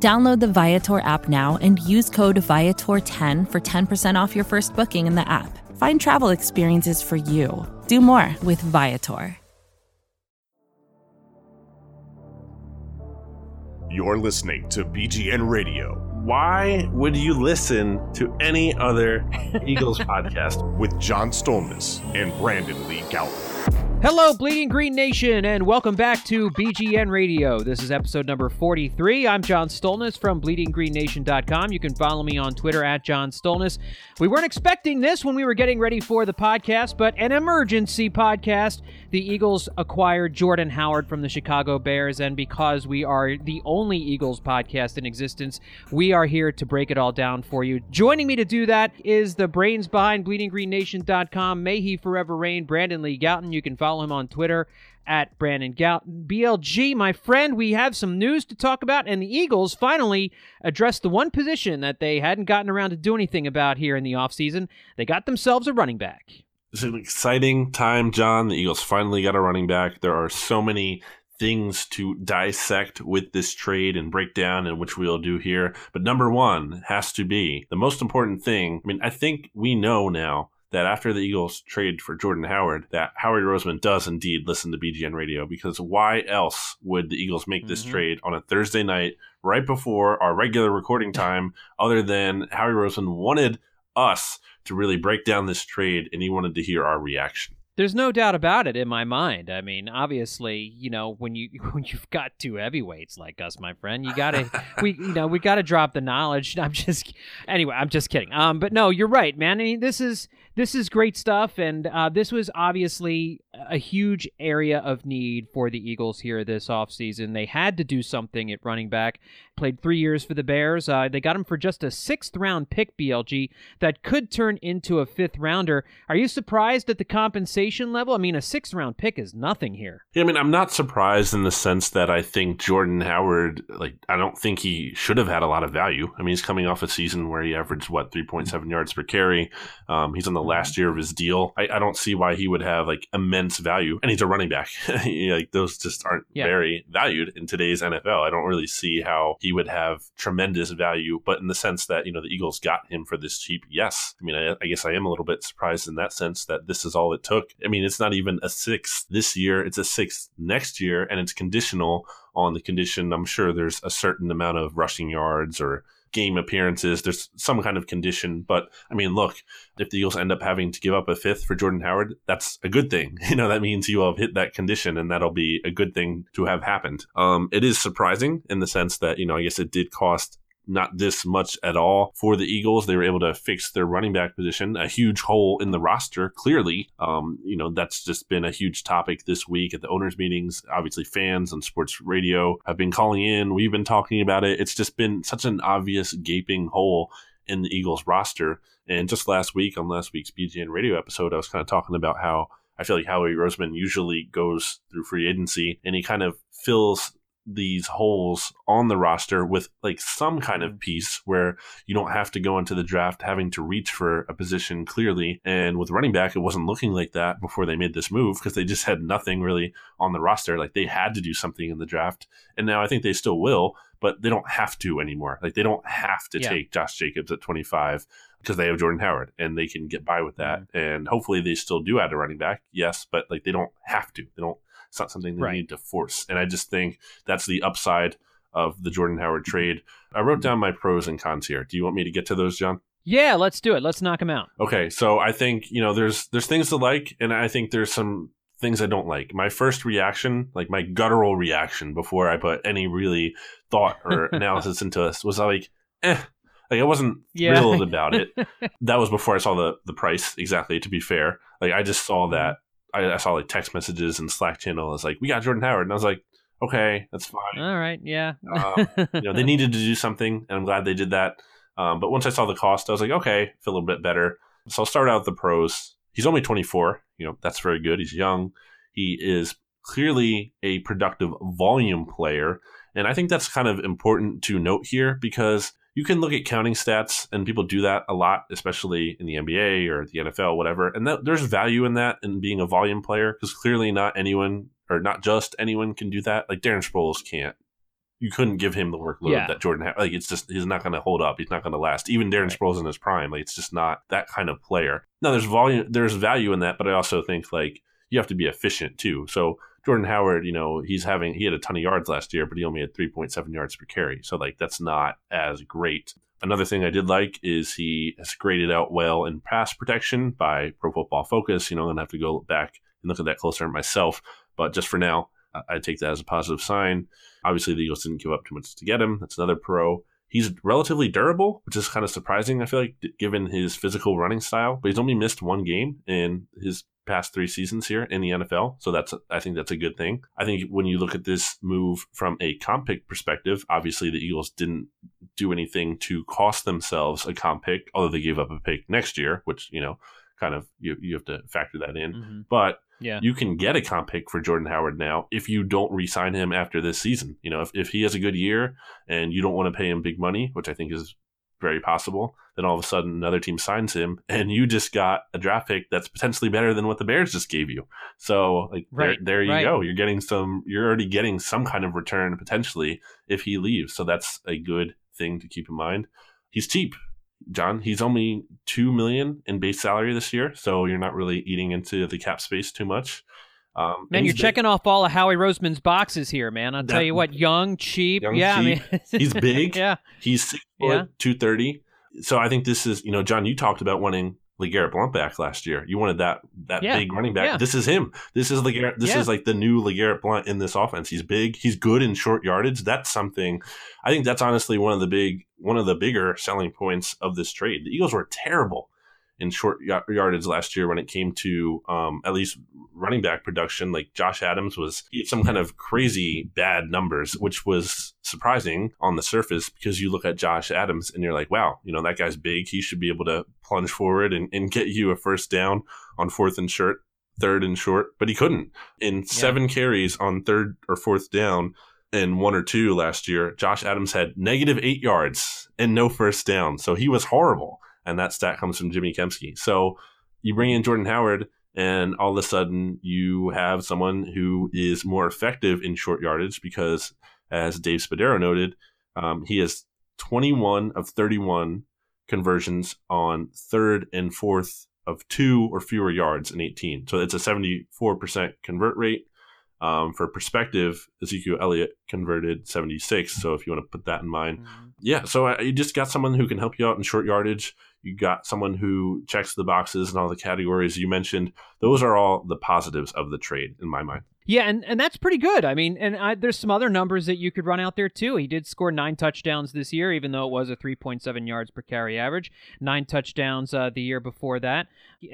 Download the Viator app now and use code Viator10 for 10% off your first booking in the app. Find travel experiences for you. Do more with Viator. You're listening to BGN Radio Why would you listen to any other Eagles podcast? with John Stolnis and Brandon Lee Gowton. Hello, Bleeding Green Nation, and welcome back to BGN Radio. This is episode number 43. I'm John Stolnis from bleedinggreennation.com. You can follow me on Twitter at John Stolnis. We weren't expecting this when we were getting ready for the podcast, but an emergency podcast. The Eagles acquired Jordan Howard from the Chicago Bears, and because we are the only Eagles podcast in existence, we are here to break it all down for you. Joining me to do that is the brains behind bleedinggreennation.com. May he forever reign, Brandon Lee Gowton. You can follow him on Twitter at Brandon Gowton. BLG, my friend, we have some news to talk about, and the Eagles finally addressed the one position that they hadn't gotten around to do anything about here in the offseason. They got themselves a running back. It's an exciting time, John. The Eagles finally got a running back. There are so many things to dissect with this trade and break down, and which we'll do here. But number one has to be the most important thing. I mean, I think we know now that after the Eagles trade for Jordan Howard, that Howard Roseman does indeed listen to BGN radio because why else would the Eagles make this Mhm. trade on a Thursday night right before our regular recording time other than Howard Roseman wanted us to really break down this trade and he wanted to hear our reaction. There's no doubt about it in my mind. I mean, obviously, you know, when you when you've got two heavyweights like us, my friend, you gotta we you know we gotta drop the knowledge. I'm just anyway. I'm just kidding. Um, but no, you're right, man. I mean, this is this is great stuff, and uh, this was obviously a huge area of need for the Eagles here this offseason. They had to do something at running back. Played three years for the Bears. Uh, they got him for just a sixth round pick, BLG, that could turn into a fifth rounder. Are you surprised at the compensation level? I mean, a sixth round pick is nothing here. Yeah, I mean, I'm not surprised in the sense that I think Jordan Howard, like, I don't think he should have had a lot of value. I mean, he's coming off a season where he averaged, what, 3.7 yards per carry. Um, he's on the last year of his deal. I, I don't see why he would have, like, immense value. And he's a running back. Like, those just aren't Yeah. very valued in today's NFL. I don't really see how he would have tremendous value, but in the sense that, you know, the Eagles got him for this cheap, yes. I mean, I, I guess I am a little bit surprised in that sense that this is all it took. I mean, it's not even a sixth this year, it's a sixth next year, and it's conditional on the condition. I'm sure there's a certain amount of rushing yards or game appearances. There's some kind of condition. But I mean, look, if the Eagles end up having to give up a fifth for Jordan Howard, that's a good thing. You know, that means you will have hit that condition and that'll be a good thing to have happened. Um, it is surprising in the sense that, you know, I guess it did cost not this much at all for the Eagles. They were able to fix their running back position, a huge hole in the roster, clearly. Um, you know, that's just been a huge topic this week at the owners' meetings. Obviously, fans on sports radio have been calling in. We've been talking about it. It's just been such an obvious gaping hole in the Eagles roster. And just last week, on last week's BGN radio episode, I was kind of talking about how I feel like Howie Roseman usually goes through free agency and he kind of fills these holes on the roster with like some kind of mm. piece where you don't have to go into the draft having to reach for a position clearly. And with running back, it wasn't looking like that before they made this move because they just had nothing really on the roster. Like they had to do something in the draft. And now I think they still will, but they don't have to anymore. Like they don't have to Yeah. take Josh Jacobs at 25 because they have Jordan Howard and they can get by with that. Mm. And hopefully they still do add a running back. Yes, but like they don't have to. They don't. It's not something they Right. need to force. And I just think that's the upside of the Jordan Howard trade. I wrote down my pros and cons here. Do you want me to get to those, John? Yeah, let's do it. Let's knock them out. Okay, so I think you know there's there's things to like, and I think there's some things I don't like. My first reaction, like my guttural reaction, before I put any really thought or analysis into this, was like, eh. Like I wasn't Yeah. thrilled about it. That was before I saw the the price. Exactly. To be fair, like I just saw that. I, I saw like text messages and Slack channel. It's like we got Jordan Howard, and I was like, okay, that's fine All right. Yeah. um, you know, they needed to do something, and I'm glad they did that. Um, but once I saw the cost, I was like, okay, feel a little bit better. So I'll start out with the pros. He's only 24. You know, that's very good. He's young. He is clearly a productive volume player. And I think that's kind of important to note here because you can look at counting stats and people do that a lot, especially in the NBA or the NFL, whatever. And that, there's value in that in being a volume player because clearly not anyone or not just anyone can do that. Like Darren Sproles can't. You couldn't give him the workload Yeah. that Jordan had. Like it's just he's not going to hold up. He's not going to last. Even Darren Right. Sproles in his prime, like it's just not that kind of player. Now there's volume, there's value in that, but I also think like you have to be efficient too. So Jordan Howard, you know, he's having he had a ton of yards last year, but he only had 3.7 yards per carry. So like that's not as great. Another thing I did like is he has graded out well in pass protection by Pro Football Focus. You know, I'm gonna have to go back and look at that closer myself. But just for now, I take that as a positive sign. Obviously, the Eagles didn't give up too much to get him. That's another pro. He's relatively durable, which is kind of surprising. I feel like given his physical running style, but he's only missed one game in his past three seasons here in the NFL. So that's I think that's a good thing. I think when you look at this move from a comp pick perspective, obviously the Eagles didn't do anything to cost themselves a comp pick, although they gave up a pick next year, which you know kind of you you have to factor that in. Mhm. But Yeah. you can get a comp pick for Jordan Howard now if you don't re-sign him after this season. You know, if, if he has a good year and you don't want to pay him big money, which I think is very possible, then all of a sudden another team signs him and you just got a draft pick that's potentially better than what the Bears just gave you. So like Right, there, there you right. go. You're getting some you're already getting some kind of return potentially if he leaves. So that's a good thing to keep in mind. He's cheap. John, he's only two million in base salary this year, so you're not really eating into the cap space too much. Um, Man, you're checking off all of Howie Roseman's boxes here, man. I'll tell you what, young, cheap. Young, yeah, cheap. I mean, He's big. yeah. He's six Yeah. foot, two thirty. So I think this is, you know, John, you talked about wanting Legarrette Blunt back last year. You wanted that that Yeah. big running back. Yeah. This is him. This is Legarrette. This Yeah. is like the new Legarrette Blunt in this offense. He's big. He's good in short yardage. That's something. I think that's honestly one of the big, one of the bigger selling points of this trade. The Eagles were terrible in short yardage last year when it came to um, at least running back production. Like Josh Adams was some kind of crazy bad numbers, which was surprising on the surface because you look at Josh Adams and you're like, wow, you know, that guy's big. He should be able to plunge forward and, and get you a first down on fourth and short, third and short, but he couldn't. In seven carries on third or fourth down, and one or two last year, Josh Adams had negative eight yards and no first down. So he was horrible. And that stat comes from Jimmy Kempski. So you bring in Jordan Howard, and all of a sudden you have someone who is more effective in short yardage because, as Dave Spadaro noted, um, he has 21 of 31 conversions on third and fourth of two or fewer yards in 18. So it's a 74% convert rate. Um, for perspective, Ezekiel Elliott converted 76. So if you want to put that in mind, yeah. So uh, you just got someone who can help you out in short yardage. You got someone who checks the boxes and all the categories you mentioned. Those are all the positives of the trade in my mind. Yeah, and, and that's pretty good. I mean, and I, there's some other numbers that you could run out there too. He did score nine touchdowns this year, even though it was a 3.7 yards per carry average. Nine touchdowns uh, the year before that.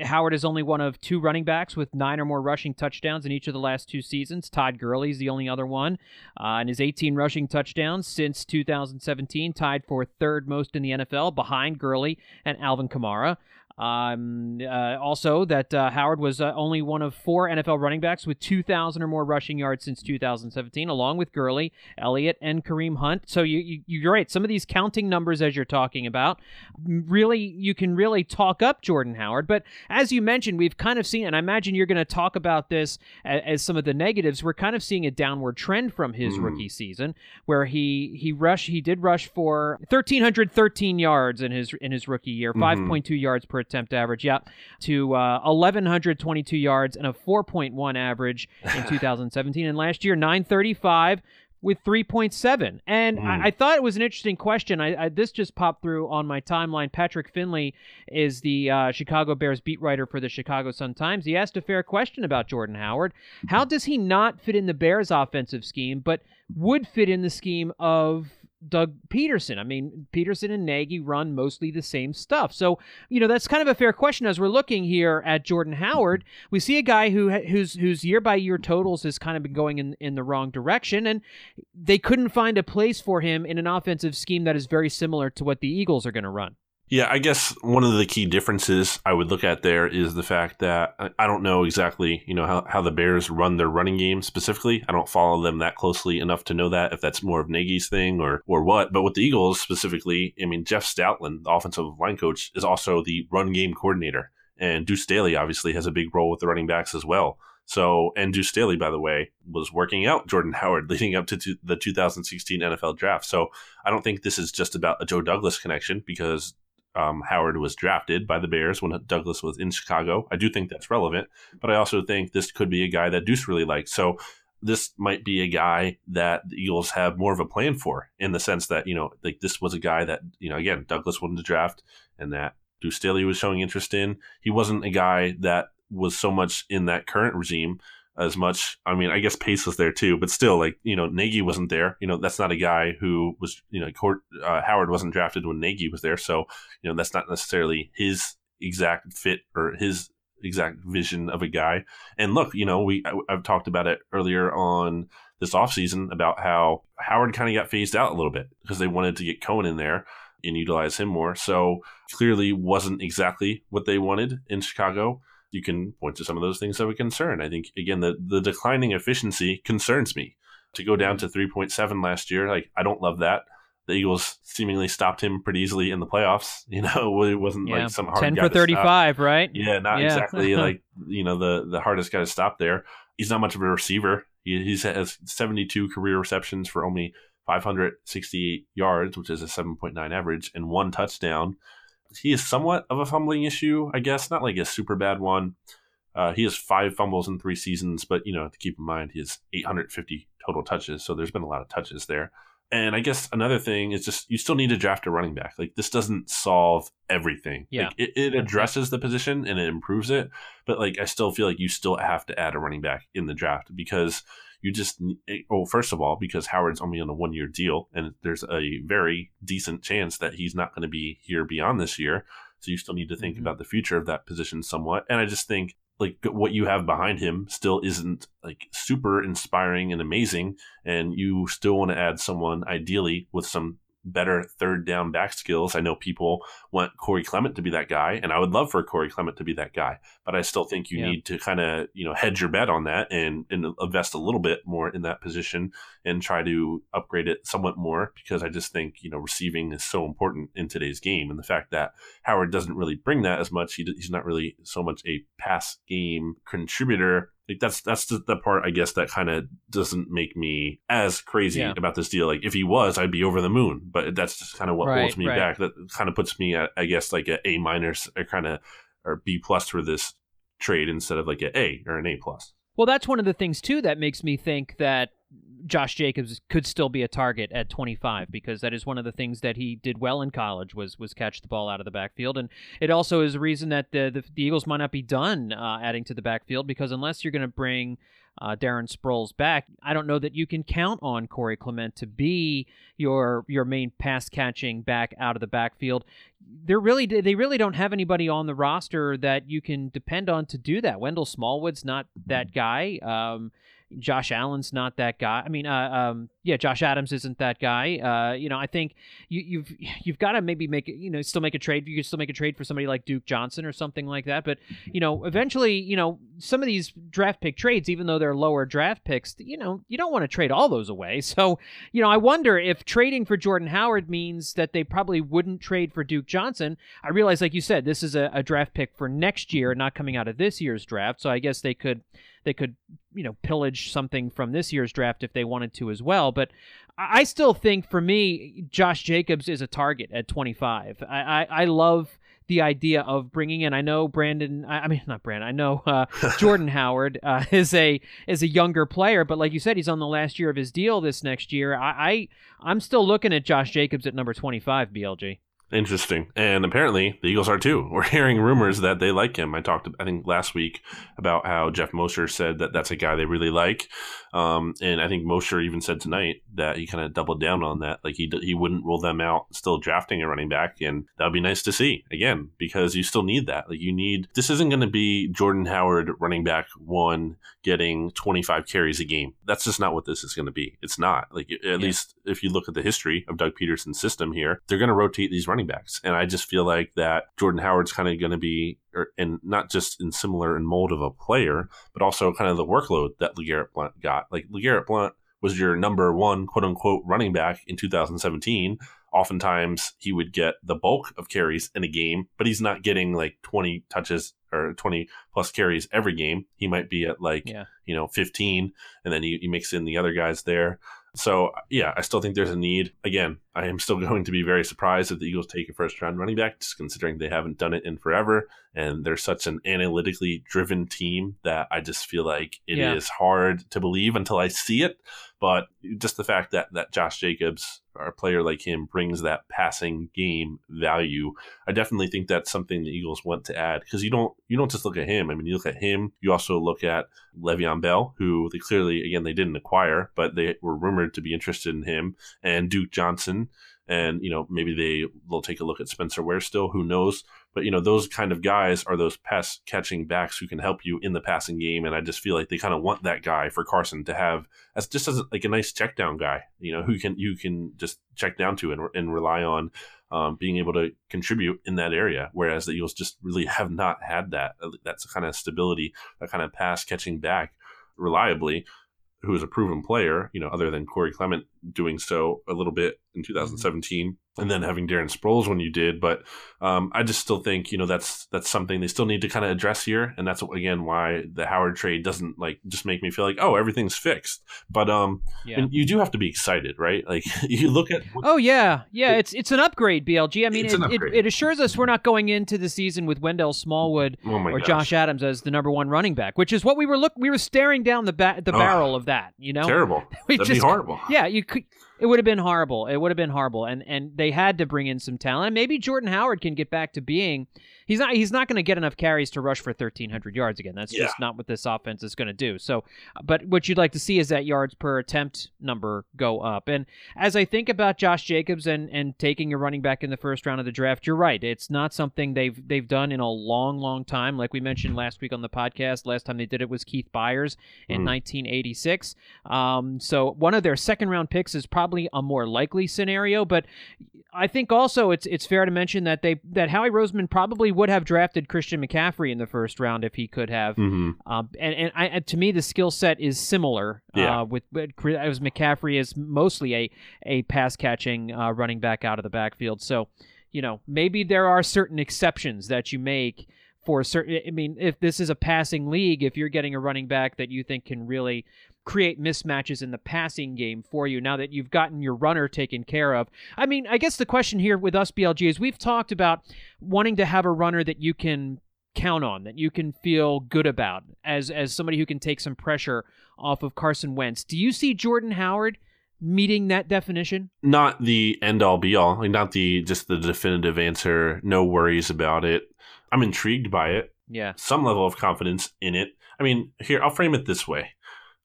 Howard is only one of two running backs with nine or more rushing touchdowns in each of the last two seasons. Todd Gurley is the only other one, uh, and his 18 rushing touchdowns since 2017, tied for third most in the NFL, behind Gurley and Alvin Kamara. Um, uh, also, that uh, Howard was uh, only one of four NFL running backs with 2,000 or more rushing yards since 2017, along with Gurley, Elliott, and Kareem Hunt. So you, you you're right. Some of these counting numbers, as you're talking about, really you can really talk up Jordan Howard. But as you mentioned, we've kind of seen, and I imagine you're going to talk about this as, as some of the negatives. We're kind of seeing a downward trend from his Mm. rookie season, where he he rushed, he did rush for 1,313 yards in his in his rookie year, Mhm. 5.2 yards per attempt average, yeah, to uh, 1,122 yards and a 4.1 average in 2017, and last year 935 with 3.7. And Mm. I, I thought it was an interesting question. I, I this just popped through on my timeline. Patrick Finley is the uh, Chicago Bears beat writer for the Chicago Sun Times. He asked a fair question about Jordan Howard. How does he not fit in the Bears offensive scheme, but would fit in the scheme of Doug Pederson. I mean, Pederson and Nagy run mostly the same stuff. So, you know, that's kind of a fair question as we're looking here at Jordan Howard. We see a guy who whose whose year by year totals has kind of been going in in the wrong direction and they couldn't find a place for him in an offensive scheme that is very similar to what the Eagles are going to run. Yeah, I guess one of the key differences I would look at there is the fact that I don't know exactly, you know, how, how the Bears run their running game specifically. I don't follow them that closely enough to know that if that's more of Nagy's thing or or what. But with the Eagles specifically, I mean, Jeff Stoutland, the offensive line coach, is also the run game coordinator, and Deuce Staley obviously has a big role with the running backs as well. So, and Deuce Staley, by the way, was working out Jordan Howard leading up to the 2016 NFL draft. So, I don't think this is just about a Joe Douglas connection because um, Howard was drafted by the Bears when Douglas was in Chicago. I do think that's relevant, but I also think this could be a guy that Deuce really likes. So this might be a guy that the Eagles have more of a plan for in the sense that, you know, like this was a guy that, you know, again, Douglas wanted to draft and that Deuce Staley was showing interest in. He wasn't a guy that was so much in that current regime as much. I mean, I guess Pace was there too, but still, like you know, Nagy wasn't there. You know, that's not a guy who was. You know, Court, uh, Howard wasn't drafted when Nagy was there, so you know that's not necessarily his exact fit or his exact vision of a guy. And look, you know, we I, have talked about it earlier on this offseason about how Howard kind of got phased out a little bit because they wanted to get Cohen in there and utilize him more. So clearly wasn't exactly what they wanted in Chicago you can point to some of those things that would concern. I think again the the declining efficiency concerns me. To go down mm. to 3.7 last year, like I don't love that. The Eagles seemingly stopped him pretty easily in the playoffs. You know, it wasn't yeah. like some hard 10 for 35, right? Yeah, not yeah. exactly like, you know, the the hardest guy to stop there. He's not much of a receiver. He he's has 72 career receptions for only 568 yards, which is a 7.9 average, and one touchdown he is somewhat of a fumbling issue, I guess. Not like a super bad one. Uh, he has five fumbles in three seasons, but you know to keep in mind he has 850 total touches, so there's been a lot of touches there. And I guess another thing is just you still need to draft a running back. Like this doesn't solve everything. Yeah, like, it, it addresses the position and it improves it, but like I still feel like you still have to add a running back in the draft because you just oh first of all because howard's only on a one year deal and there's a very decent chance that he's not going to be here beyond this year so you still need to think mm-hmm. about the future of that position somewhat and i just think like what you have behind him still isn't like super inspiring and amazing and you still want to add someone ideally with some better third down back skills. I know people want Corey Clement to be that guy, and I would love for Corey Clement to be that guy. But I still think you yeah. need to kind of you know hedge your bet on that and, and invest a little bit more in that position and try to upgrade it somewhat more because I just think you know receiving is so important in today's game, and the fact that Howard doesn't really bring that as much. He, he's not really so much a pass game contributor like that's that's the, the part I guess that kind of doesn't make me as crazy yeah. about this deal. Like if he was, I'd be over the moon. But that's just kind of what right, holds me right. back. That kind of puts me at I guess like a A minus or kind of or B plus for this trade instead of like a A or an A plus. Well, that's one of the things too that makes me think that Josh Jacobs could still be a target at 25 because that is one of the things that he did well in college was was catch the ball out of the backfield, and it also is a reason that the the, the Eagles might not be done uh, adding to the backfield because unless you're going to bring uh, Darren Sproles back, I don't know that you can count on Corey Clement to be your your main pass catching back out of the backfield. They're really they really don't have anybody on the roster that you can depend on to do that. Wendell Smallwood's not that guy. Um, Josh Allen's not that guy. I mean, uh, um, yeah, Josh Adams isn't that guy. Uh, you know, I think you, you've you've got to maybe make you know still make a trade. You could still make a trade for somebody like Duke Johnson or something like that. But you know, eventually, you know, some of these draft pick trades, even though they're lower draft picks, you know, you don't want to trade all those away. So, you know, I wonder if trading for Jordan Howard means that they probably wouldn't trade for Duke Johnson. I realize, like you said, this is a, a draft pick for next year, not coming out of this year's draft. So I guess they could they could you know pillage something from this year's draft if they wanted to as well. But I still think for me, Josh Jacobs is a target at 25. I I, I love the idea of bringing in. I know Brandon. I, mean, not Brandon. I know uh, Jordan Howard uh, is a is a younger player, but like you said, he's on the last year of his deal this next year. I, I I'm still looking at Josh Jacobs at number 25. BLG. Interesting. And apparently the Eagles are too. We're hearing rumors that they like him. I talked, I think, last week about how Jeff Mosher said that that's a guy they really like. Um, and I think Mosher even said tonight that he kind of doubled down on that. Like he, he wouldn't rule them out still drafting a running back. And that would be nice to see again, because you still need that. Like you need, this isn't going to be Jordan Howard running back one getting 25 carries a game. That's just not what this is going to be. It's not. Like at yeah. least if you look at the history of Doug Pederson's system here, they're going to rotate these running backs. And I just feel like that Jordan Howard's kind of going to be, er, or, and not just in similar in mold of a player, but also kind of the workload that LeGarrette Blunt got. Like LeGarrette Blunt was your number one quote unquote running back in 2017. Oftentimes he would get the bulk of carries in a game, but he's not getting like 20 touches or 20 plus carries every game. He might be at like, yeah. you know, 15, and then he, he mix in the other guys there. So yeah, I still think there's a need. Again, I am still going to be very surprised if the Eagles take a first round running back, just considering they haven't done it in forever. And they're such an analytically driven team that I just feel like it yeah. is hard to believe until I see it. But just the fact that that Josh Jacobs, a player like him, brings that passing game value, I definitely think that's something the Eagles want to add because you don't you don't just look at him. I mean, you look at him. You also look at Le'Veon Bell, who they clearly again they didn't acquire, but they were rumored to be interested in him, and Duke Johnson and you know maybe they will take a look at Spencer Ware still. Who knows? But you know those kind of guys are those pass catching backs who can help you in the passing game, and I just feel like they kind of want that guy for Carson to have as just as like a nice check down guy. You know who can you can just check down to and, and rely on. Um, being able to contribute in that area, whereas the Eagles just really have not had that. That's a kind of stability, that kind of pass catching back reliably who is a proven player, you know, other than Corey Clement doing so a little bit in 2017. And then having Darren Sproles when you did. But um, I just still think you know that's that's something they still need to kind of address here, and that's again why the Howard trade doesn't like just make me feel like oh everything's fixed. But um, yeah. and you do have to be excited, right? Like you look at oh yeah, yeah, it, it's it's an upgrade, BLG. I mean, it, it, it, assures us we're not going into the season with Wendell Smallwood oh or gosh. Josh Adams as the number one running back, which is what we were look we were staring down the ba- the oh, barrel of that. You know, terrible. That'd just, be horrible. Yeah, you could it would have been horrible. It would have been horrible, and and they had to bring in some talent. Maybe Jordan Howard can get back to being he's not he's not going to get enough carries to rush for 1300 yards again. That's yeah. just not what this offense is going to do. So, but what you'd like to see is that yards per attempt number go up. And as I think about Josh Jacobs and and taking a running back in the first round of the draft, you're right. It's not something they've they've done in a long long time. Like we mentioned last week on the podcast, last time they did it was Keith Byars in mm. 1986. Um, so one of their second round picks is probably a more likely scenario, but I think also it's it's fair to mention that they that Howie Roseman probably would have drafted Christian McCaffrey in the first round if he could have. Mm-hmm. Um, and and, I, and, to me, the skill set is similar. Yeah. Uh, with, with as McCaffrey is mostly a a pass catching uh, running back out of the backfield. So, you know, maybe there are certain exceptions that you make for certain. I mean, if this is a passing league, if you're getting a running back that you think can really create mismatches in the passing game for you now that you've gotten your runner taken care of. I mean, I guess the question here with us, BLG, is we've talked about wanting to have a runner that you can count on, that you can feel good about as as somebody who can take some pressure off of Carson Wentz. Do you see Jordan Howard meeting that definition? Not the end all be all, like not the just the definitive answer, no worries about it. I'm intrigued by it. Yeah. Some level of confidence in it. I mean, here I'll frame it this way.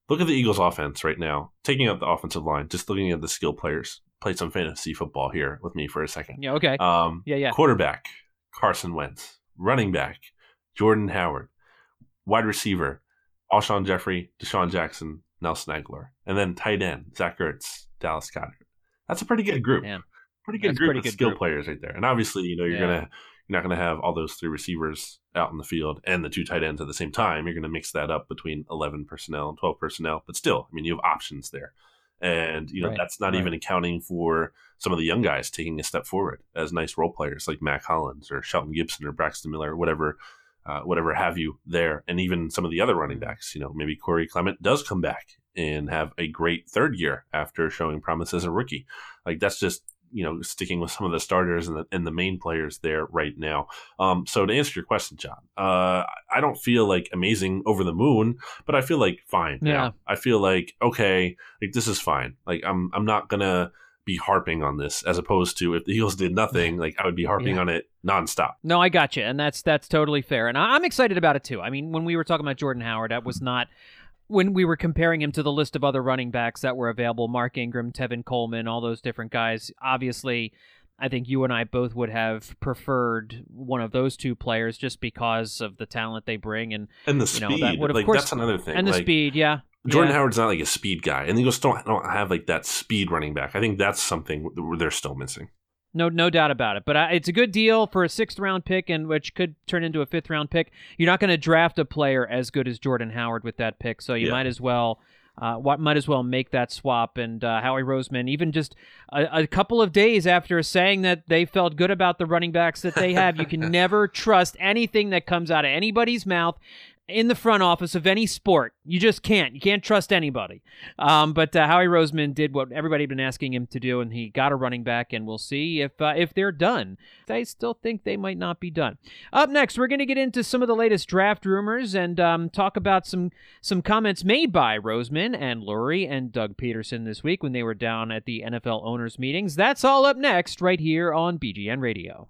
Look at the Eagles offense right now. Taking out the offensive line, just looking at the skill players. Play some fantasy football here with me for a second. Yeah, okay. Um, yeah, yeah. Quarterback, Carson Wentz. Running back, Jordan Howard. Wide receiver, Alshon Jeffery, DeSean Jackson, Nelson Agholor. And then tight end, Zach Ertz, Dallas Goedert. That's a pretty good group. Man, pretty good group pretty of good skill group. players right there. And obviously, you know, you're yeah. gonna you're not going to have all those three receivers out in the field and the two tight ends at the same time. You're going to mix that up between 11 personnel and 12 personnel. But still, I mean, you have options there. And, you know, right. that's not right. even accounting for some of the young guys taking a step forward as nice role players like Mack Hollins or Shelton Gibson or Braxton Miller or whatever. Uh, whatever have you there, and even some of the other running backs. You know, maybe Corey Clement does come back and have a great third year after showing promise as a rookie. Like that's just you know sticking with some of the starters and the, and the main players there right now. Um, so to answer your question, John, uh, I don't feel like amazing over the moon, but I feel like fine. Yeah, now. I feel like okay, like this is fine. Like I'm I'm not gonna be harping on this as opposed to if the Eagles did nothing, like I would be harping Yeah. on it nonstop. No, I got you, and that's that's totally fair, and I- I'm excited about it too. I mean, when we were talking about Jordan Howard, that was not when we were comparing him to the list of other running backs that were available: Mark Ingram, Tevin Coleman, all those different guys. Obviously, I think you and I both would have preferred one of those two players just because of the talent they bring and And the You know, speed, that would, of like course- that's another thing. and the like, speed. Yeah, Jordan Yeah. Howard's not like a speed guy, and the Eagles don't don't have like that speed running back. I think that's something they're still missing. No, no doubt about it. But uh, it's a good deal for a sixth round pick, and which could turn into a fifth round pick. You're not going to draft a player as good as Jordan Howard with that pick, so you Yeah. might as well. Uh, what might as well make that swap and uh, Howie Roseman, even just a, a couple of days after saying that they felt good about the running backs that they have, you can never trust anything that comes out of anybody's mouth in the front office of any sport. You just can't. You can't trust anybody. Um, but uh, Howie Roseman did what everybody had been asking him to do, and he got a running back. And we'll see if uh, if they're done. I still think they might not be done. Up next, we're going to get into some of the latest draft rumors and um, talk about some some comments made by Roseman and Lurie and Doug Pederson this week when they were down at the NFL owners meetings. That's all up next, right here on BGN Radio.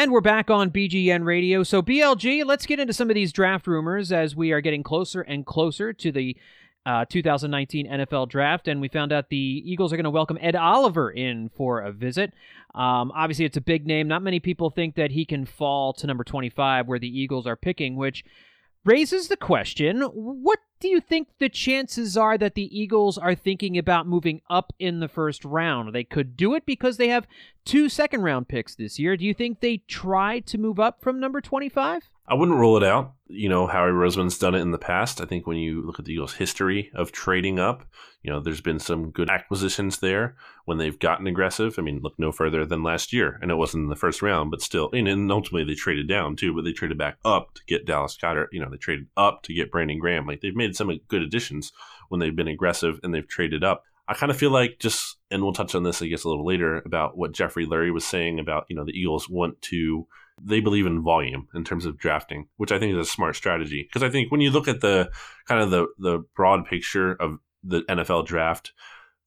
And we're back on BGN Radio. So, BLG, let's get into some of these draft rumors as we are getting closer and closer to the uh, 2019 NFL draft. And we found out the Eagles are going to welcome Ed Oliver in for a visit. Um, obviously, it's a big name. Not many people think that he can fall to number 25 where the Eagles are picking, which raises the question what do you think the chances are that the Eagles are thinking about moving up in the first round? They could do it because they have two second round picks this year. Do you think they try to move up from number 25? I wouldn't rule it out. You know, Howie Roseman's done it in the past. I think when you look at the Eagles' history of trading up, you know, there's been some good acquisitions there when they've gotten aggressive. I mean, look no further than last year. and it wasn't in the first round, but still, and, and ultimately they traded down too, but they traded back up to get Dallas Goedert. You know, they traded up to get Brandon Graham. Like they've made some good additions when they've been aggressive and they've traded up. I kind of feel like just, and we'll touch on this, I guess, a little later about what Jeffrey Lurie was saying about, you know, the Eagles want to they believe in volume in terms of drafting, which I think is a smart strategy. Because I think when you look at the kind of the the broad picture of the NFL draft,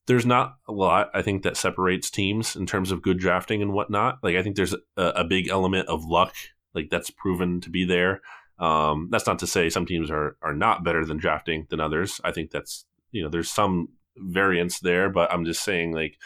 there's not a lot I think that separates teams in terms of good drafting and whatnot. Like I think there's a, a big element of luck, like that's proven to be there. Um, that's not to say some teams are are not better than drafting than others. I think that's you know there's some variance there, but I'm just saying like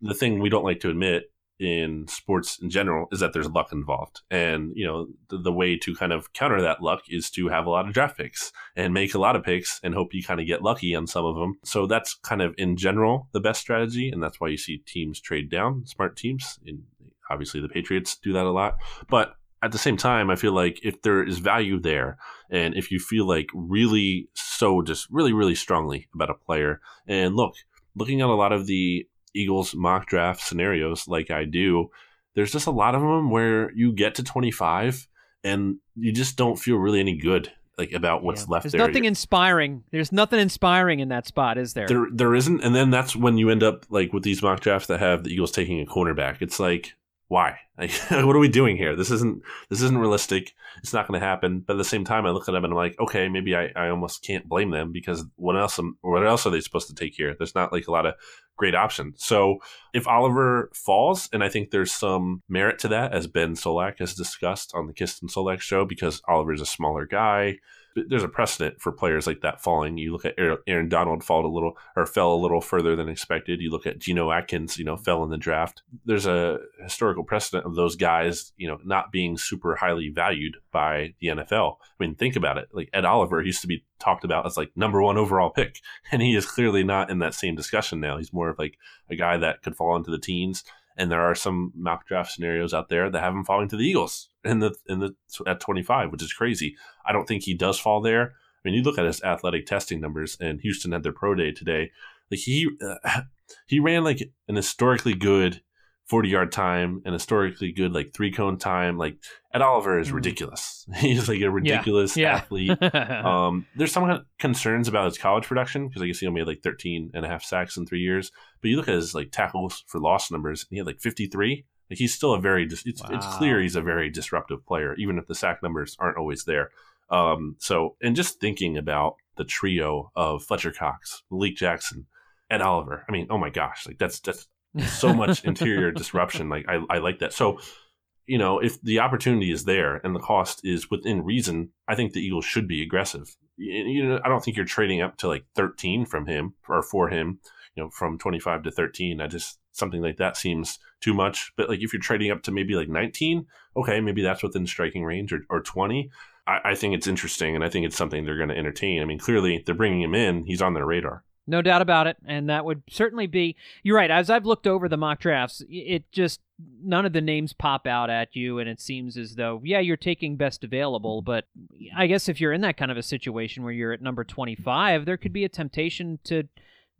the thing we don't like to admit in sports in general is that there's luck involved. And, you know, the, the, way to kind of counter that luck is to have a lot of draft picks and make a lot of picks and hope you kind of get lucky on some of them. So that's kind of in general the best strategy. And that's why you see teams trade down, smart teams. And obviously the Patriots do that a lot. But at the same time, I feel like if there is value there and if you feel like really so just really, really strongly about a player and look, looking at a lot of the Eagles mock draft scenarios like I do, there's just a lot of them where you get to 25 and you just don't feel really any good like about what's yeah. left There's there. nothing inspiring. There's nothing inspiring in that spot, is there? There there isn't and then that's when you end up like with these mock drafts that have the Eagles taking a cornerback. It's like why? What are we doing here? This isn't this isn't realistic. It's not going to happen. But at the same time, I look at them and I'm like, okay, maybe I, I almost can't blame them because what else am, what else are they supposed to take here? There's not like a lot of great options. So if Oliver falls, and I think there's some merit to that, as Ben Solak has discussed on the Kist Solak show, because Oliver's a smaller guy. There's a precedent for players like that falling. You look at Aaron Donald fall a little or fell a little further than expected. You look at Geno Atkins, you know, mm-hmm. fell in the draft. There's a historical precedent of those guys, you know, not being super highly valued by the NFL. I mean, think about it. Like Ed Oliver used to be talked about as like number one overall pick, and he is clearly not in that same discussion now. He's more of like a guy that could fall into the teens. And there are some mock draft scenarios out there that have him falling to the Eagles. In the in the at 25, which is crazy. I don't think he does fall there. I mean, you look at his athletic testing numbers, and Houston had their pro day today. Like he uh, he ran like an historically good 40 yard time and historically good like three cone time. Like Ed Oliver is mm. ridiculous. He's like a ridiculous yeah. Yeah. athlete. um, there's some concerns about his college production because I guess he only had like 13 and a half sacks in three years. But you look at his like tackles for loss numbers, and he had like 53. He's still a very it's, wow. it's clear he's a very disruptive player, even if the sack numbers aren't always there. Um, so and just thinking about the trio of Fletcher Cox, Malik Jackson, Ed Oliver. I mean, oh my gosh, like that's that's so much interior disruption. Like I, I like that. So, you know, if the opportunity is there and the cost is within reason, I think the Eagles should be aggressive. You know, I don't think you're trading up to like 13 from him or for him. You know, from 25 to 13. I just something like that seems too much. But like if you're trading up to maybe like 19, okay, maybe that's within striking range or, or 20. I, I think it's interesting and I think it's something they're going to entertain. I mean, clearly they're bringing him in. He's on their radar. No doubt about it. And that would certainly be, you're right. As I've looked over the mock drafts, it just, none of the names pop out at you. And it seems as though, yeah, you're taking best available. But I guess if you're in that kind of a situation where you're at number 25, there could be a temptation to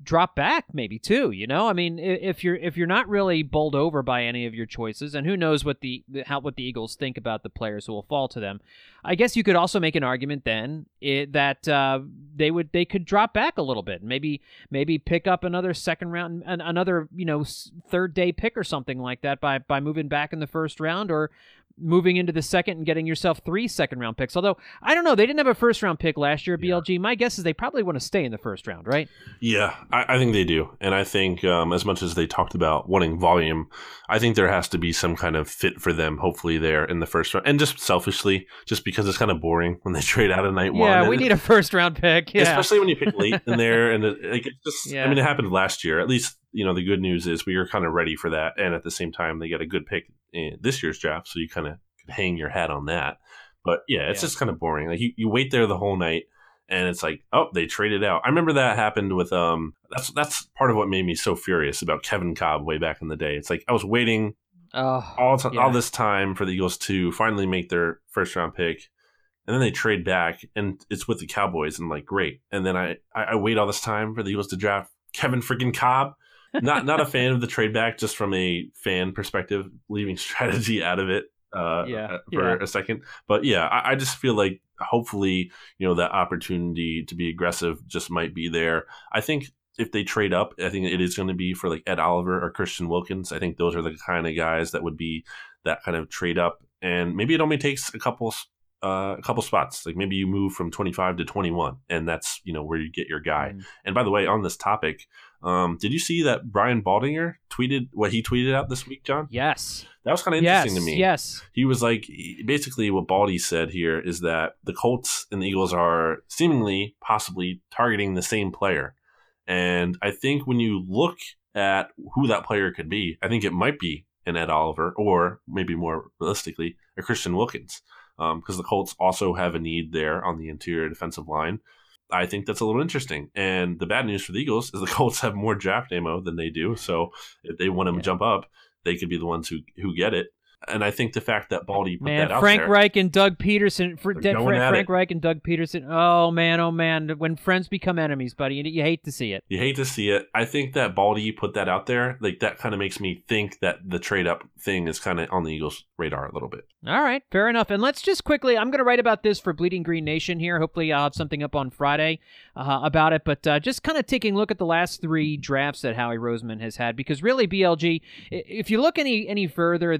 drop back maybe too you know? I mean if you're if you're not really bowled over by any of your choices and who knows what the how what the eagles think about the players who will fall to them. I guess you could also make an argument then it, that uh, they would they could drop back a little bit. Maybe maybe pick up another second round another you know third day pick or something like that by by moving back in the first round or moving into the second and getting yourself three second round picks. Although I don't know, they didn't have a first round pick last year at BLG. Yeah. My guess is they probably want to stay in the first round, right? Yeah, I, I think they do, and I think um, as much as they talked about wanting volume, I think there has to be some kind of fit for them. Hopefully, there in the first round, and just selfishly, just because it's kind of boring when they trade out of night yeah, one. Yeah, we need a first round pick, yeah. especially when you pick late in there, and it, like, just. Yeah. I mean, it happened last year. At least you know the good news is we were kind of ready for that, and at the same time, they got a good pick in this year's draft, so you kind of hang your hat on that. But yeah, it's yeah. just kind of boring. Like you, you wait there the whole night and it's like, oh, they traded out. I remember that happened with um that's that's part of what made me so furious about Kevin Kolb way back in the day. It's like I was waiting all t- yeah. all this time for the Eagles to finally make their first round pick. And then they trade back and it's with the Cowboys and I'm like, great. And then I, I, I wait all this time for the Eagles to draft Kevin freaking Kolb. Not not a fan of the trade back just from a fan perspective, leaving strategy out of it uh, yeah, uh, for yeah. a second. But yeah, I, I, just feel like hopefully, you know, that opportunity to be aggressive just might be there. I think if they trade up, I think it is going to be for like Ed Oliver or Christian Wilkins. I think those are the kind of guys that would be that kind of trade up. And maybe it only takes a couple uh, a couple spots. Like maybe you move from 25 to 21, and that's you know where you get your guy. Mm. And by the way, on this topic, um, did you see that Brian Baldinger tweeted what he tweeted out this week, John? Yes. That was kind of interesting yes, to me. Yes. He was like, basically, what Baldy said here is that the Colts and the Eagles are seemingly, possibly targeting the same player. And I think when you look at who that player could be, I think it might be an Ed Oliver, or maybe more realistically, a Christian Wilkins, because um, the Colts also have a need there on the interior defensive line. I think that's a little interesting. And the bad news for the Eagles is the Colts have more draft ammo than they do. So if they want to yeah. jump up, they could be the ones who who get it. And I think the fact that Baldy put man, that out there. Frank there, Reich and Doug Pederson, for, de- Frank, Frank Reich and Doug Pederson. Oh man, oh man, when friends become enemies, buddy, you, you hate to see it. You hate to see it. I think that Baldy put that out there, like that, kind of makes me think that the trade up thing is kind of on the Eagles' radar a little bit. All right, fair enough. And let's just quickly, I'm going to write about this for Bleeding Green Nation here. Hopefully, I'll have something up on Friday uh, about it. But uh, just kind of taking a look at the last three drafts that Howie Roseman has had, because really, BLG, if you look any any further uh,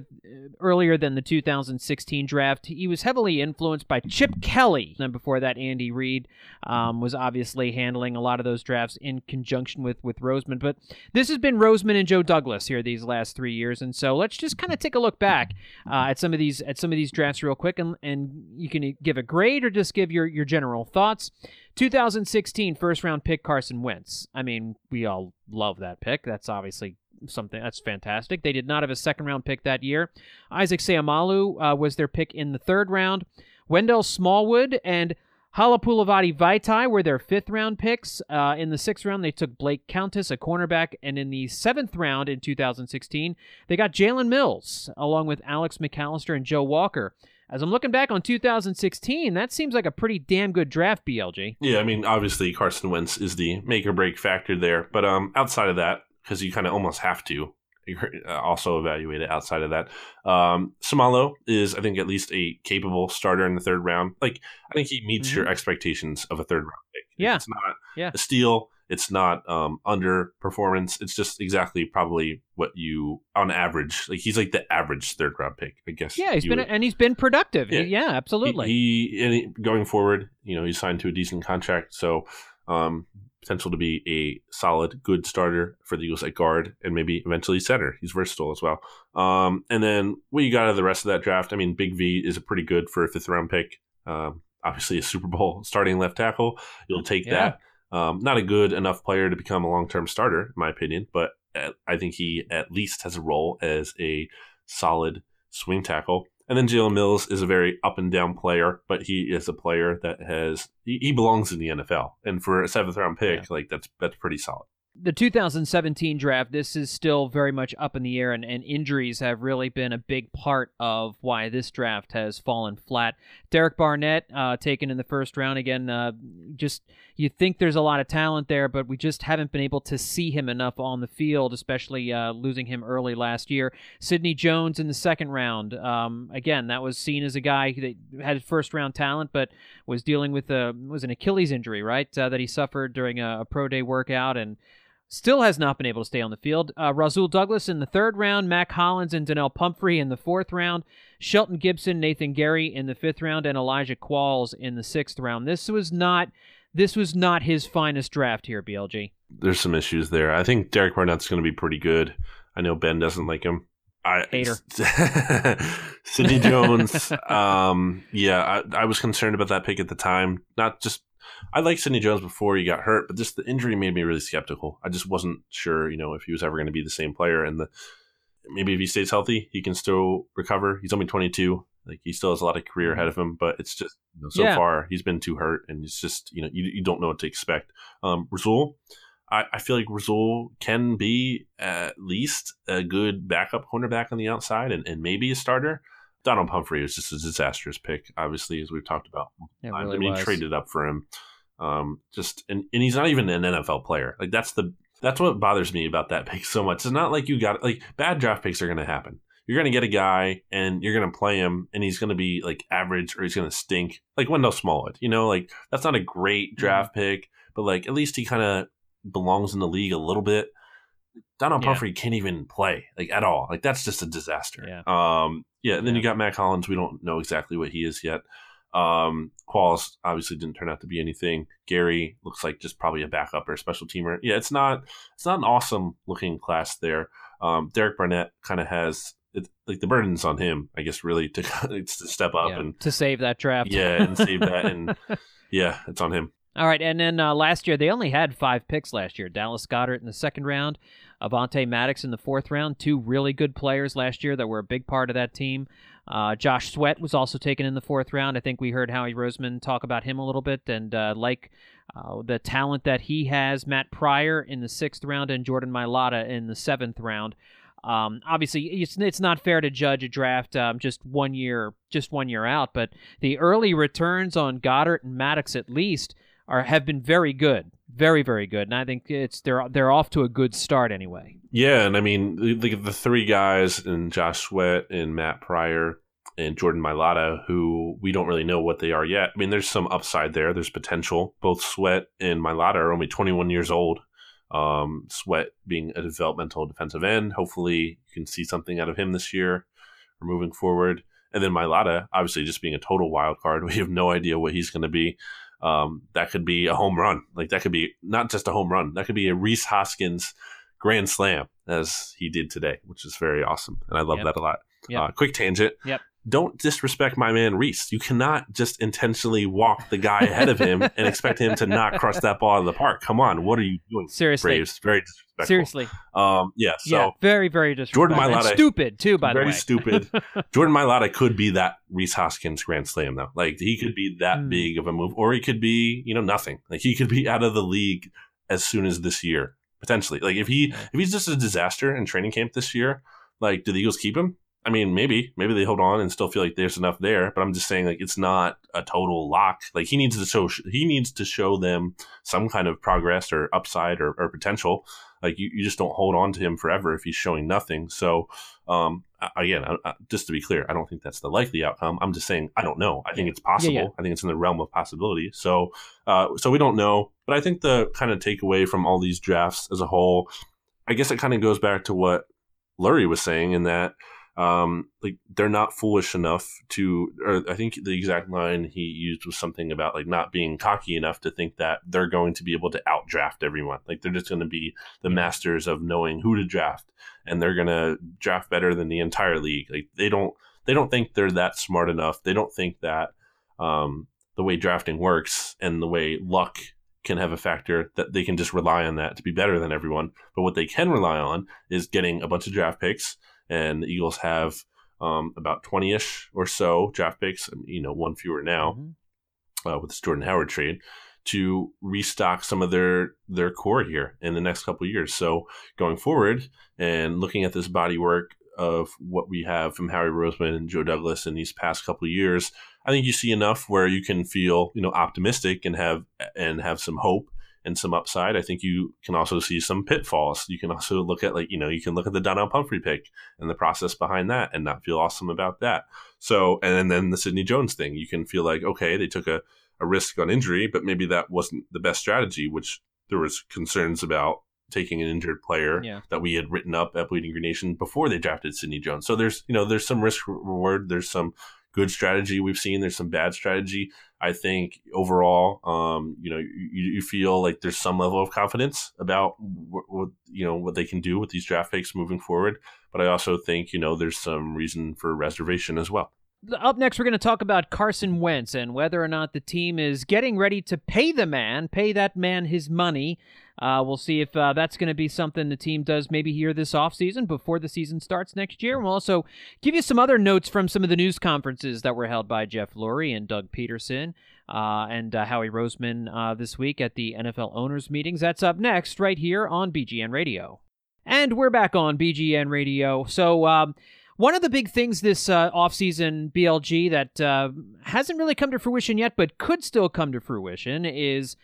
earlier than the 2016 draft. He was heavily influenced by Chip Kelly. And before that, Andy Reid um, was obviously handling a lot of those drafts in conjunction with, with Roseman. But this has been Roseman and Joe Douglas here these last three years. And so let's just kind of take a look back uh, at some of these at some of these drafts real quick, and, and you can give a grade or just give your, your general thoughts. 2016 first round pick Carson Wentz. I mean, we all love that pick. That's obviously something that's fantastic. They did not have a second round pick that year. Isaac Seumalo uh, was their pick in the third round. Wendell Smallwood and Halapoulivaati Vaitai were their fifth round picks. Uh, in the sixth round, they took Blake Countess, a cornerback. And in the seventh round in 2016, they got Jalen Mills, along with Alex McCalister and Joe Walker. As I'm looking back on 2016, that seems like a pretty damn good draft, BLG. Yeah, I mean, obviously Carson Wentz is the make or break factor there, but um, outside of that, because you kind of almost have to uh, also evaluate it outside of that. Um, Seumalo is, I think, at least a capable starter in the third round. Like, I think he meets mm-hmm. your expectations of a third round pick. Yeah, it's not yeah. a steal. It's not um, underperformance. It's just exactly probably what you on average. Like he's like the average third round pick, I guess. Yeah, he's been would. and he's been productive. Yeah, yeah absolutely. He, he, he, going forward, you know, he's signed to a decent contract, so um, potential to be a solid, good starter for the Eagles at guard and maybe eventually center. He's versatile as well. Um, and then what you got out of the rest of that draft? I mean, Big V is a pretty good for a fifth round pick. Um, obviously, a Super Bowl starting left tackle. You'll take yeah. that. Um, not a good enough player to become a long term starter, in my opinion, but I think he at least has a role as a solid swing tackle. And then Jalen Mills is a very up and down player, but he is a player that has he, he belongs in the NFL. And for a seventh round pick, yeah. like that's that's pretty solid the 2017 draft, this is still very much up in the air, and, and, injuries have really been a big part of why this draft has fallen flat. Derek Barnett, uh, taken in the first round again, uh, just you think there's a lot of talent there, but we just haven't been able to see him enough on the field, especially uh, losing him early last year. Sidney Jones in the second round, um, again, that was seen as a guy that had first round talent, but was dealing with a was an Achilles injury, right, uh, that he suffered during a, a pro day workout and still has not been able to stay on the field. Uh, Rasul Douglas in the third round, Mack Hollins and Donnel Pumphrey in the fourth round, Shelton Gibson, Nathan Gerry in the fifth round, and Elijah Qualls in the sixth round. This was not this was not his finest draft here, BLG. There's some issues there. I think Derek Barnett's going to be pretty good. I know Ben doesn't like him. I, Hater. Sidney Jones. um, yeah, I, I was concerned about that pick at the time. Not just I liked Sidney Jones before he got hurt, but just the injury made me really skeptical. I just wasn't sure, you know, if he was ever going to be the same player. And the maybe if he stays healthy, he can still recover. He's only 22. Like he still has a lot of career ahead of him, but it's just you know, so yeah. far he's been too hurt, and it's just you know you, you don't know what to expect. Um, I, I feel like Rasul can be at least a good backup cornerback on the outside, and, and maybe a starter. Donald Pumphrey was just a disastrous pick, obviously, as we've talked about. Really I mean, was. traded up for him. Um, just and, and he's not even an NFL player. Like that's the that's what bothers me about that pick so much. It's not like you got like bad draft picks are going to happen. You're going to get a guy and you're going to play him and he's going to be like average or he's going to stink. Like Wendell Smallwood, you know, like that's not a great mm-hmm. draft pick, but like at least he kind of belongs in the league a little bit. Donald yeah. Pumphrey can't even play like at all. Like that's just a disaster. Yeah. Um. Yeah. And then you got Mack Hollins. We don't know exactly what he is yet. Um, Qualls obviously didn't turn out to be anything. Gerry looks like just probably a backup or a special teamer. Yeah, it's not it's not an awesome looking class there. Um, Derek Barnett kind of has it, like the burden's on him, I guess, really to to step up yeah, and to save that draft. Yeah, and save that, and yeah, it's on him. All right, and then uh, last year they only had five picks last year. Dallas Goedert in the second round, Avonte Maddox in the fourth round. Two really good players last year that were a big part of that team. Uh, Josh Sweat was also taken in the fourth round. I think we heard Howie Roseman talk about him a little bit and uh, like uh, the talent that he has. Matt Pryor in the sixth round and Jordan Mailata in the seventh round. Um, obviously, it's it's not fair to judge a draft um, just one year just one year out, but the early returns on Goedert and Maddox at least are have been very good, very very good, and I think it's they're they're off to a good start anyway. Yeah, and I mean the, the three guys and Josh Sweat and Matt Pryor and Jordan Mailata, who we don't really know what they are yet. I mean, there's some upside there. There's potential. Both Sweat and Mailata are only 21 years old. Um, Sweat being a developmental defensive end. Hopefully, you can see something out of him this year or moving forward. And then Mailata, obviously, just being a total wild card. We have no idea what he's going to be um, that could be a home run. Like that could be not just a home run. That could be a Rhys Hoskins grand slam as he did today, which is very awesome, and I love yep. that a lot. Yep. Uh, quick tangent. Yep. Don't disrespect my man Rhys. You cannot just intentionally walk the guy ahead of him and expect him to not crush that ball in the park. Come on, what are you doing? Seriously, Braves? Very disrespectful. Seriously. Um. Yeah. So yeah, very, very disrespectful. Jordan Mailata, stupid too. By the way, very stupid. Jordan Mailata could be that Rhys Hoskins grand slam though. Like he could be that mm. big of a move, or he could be you know nothing. Like he could be out of the league as soon as this year potentially. Like if he if he's just a disaster in training camp this year, like do the Eagles keep him? I mean, maybe, maybe they hold on and still feel like there's enough there, but I'm just saying like it's not a total lock. Like he needs to show he needs to show them some kind of progress or upside or, or potential. Like you, you just don't hold on to him forever if he's showing nothing. So, um, again, I, I, just to be clear, I don't think that's the likely outcome. I'm just saying I don't know. I think it's possible. Yeah, yeah. I think it's in the realm of possibility. So, uh, so we don't know. But I think the kind of takeaway from all these drafts as a whole, I guess it kind of goes back to what Lurie was saying in that um, like they're not foolish enough to, or I think the exact line he used was something about like not being cocky enough to think that they're going to be able to outdraft everyone. Like they're just going to be the masters of knowing who to draft, and they're going to draft better than the entire league. Like they don't, they don't think they're that smart enough. They don't think that um, the way drafting works and the way luck can have a factor that they can just rely on that to be better than everyone. But what they can rely on is getting a bunch of draft picks and the Eagles have um, about 20 ish or so draft picks, you know, one fewer now mm-hmm. uh, with this Jordan Howard trade to restock some of their their core here in the next couple years. So going forward and looking at this body work of what we have from Harry Roseman and Joe Douglas in these past couple years, I think you see enough where you can feel you know optimistic and have and have some hope and some upside. I think you can also see some pitfalls. You can also look at like, you know, you can look at the Donnel Pumphrey pick and the process behind that and not feel awesome about that. So, and then the Sidney Jones thing, you can feel like, okay, they took a, a risk on injury, but maybe that wasn't the best strategy, which there was concerns about taking an injured player yeah. that we had written up at Bleeding Green Nation before they drafted Sidney Jones. So there's, you know, there's some risk reward. There's some good strategy we've seen. There's some bad strategy. I think overall, um, you know, you, you, feel like there's some level of confidence about what, what, you know what they can do with these draft picks moving forward. But I also think you know there's some reason for reservation as well. Up next, we're going to talk about Carson Wentz and whether or not the team is getting ready to pay the man, pay that man his money. Uh, we'll see if uh, that's going to be something the team does maybe here this offseason before the season starts next year. And we'll also give you some other notes from some of the news conferences that were held by Jeff Lurie and Doug Pederson uh, and uh, Howie Roseman uh, this week at the NFL owners' meetings. That's up next, right here on BGN Radio. And we're back on BGN Radio. So, um, one of the big things this uh, offseason BLG that uh, hasn't really come to fruition yet, but could still come to fruition, is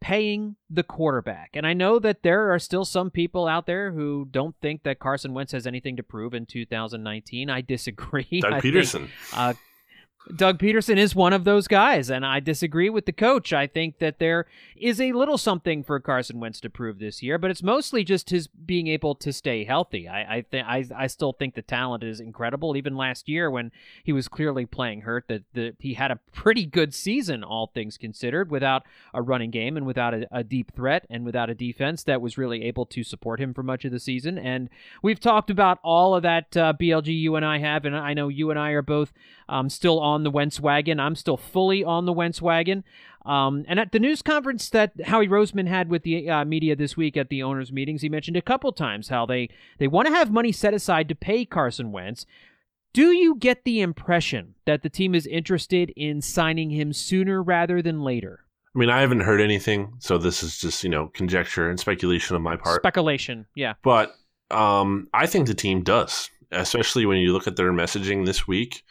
paying the quarterback. And I know that there are still some people out there who don't think that Carson Wentz has anything to prove in 2019. I disagree. Doug I Pederson. Think, uh, Doug Pederson is one of those guys, and I disagree with the coach. I think that there is a little something for Carson Wentz to prove this year, but it's mostly just his being able to stay healthy. I I, th- I, I still think the talent is incredible. Even last year, when he was clearly playing hurt, that the, he had a pretty good season, all things considered, without a running game and without a, a deep threat and without a defense that was really able to support him for much of the season. And we've talked about all of that uh, BLG you and I have, and I know you and I are both um, still on the Wentz wagon. I'm still fully on the Wentz wagon. Um, and at the news conference that Howie Roseman had with the uh, media this week at the owners' meetings, he mentioned a couple times how they, they want to have money set aside to pay Carson Wentz. Do you get the impression that the team is interested in signing him sooner rather than later? I mean, I haven't heard anything, so this is just, you know, conjecture and speculation on my part. Speculation, yeah. But um, I think the team does, especially when you look at their messaging this week.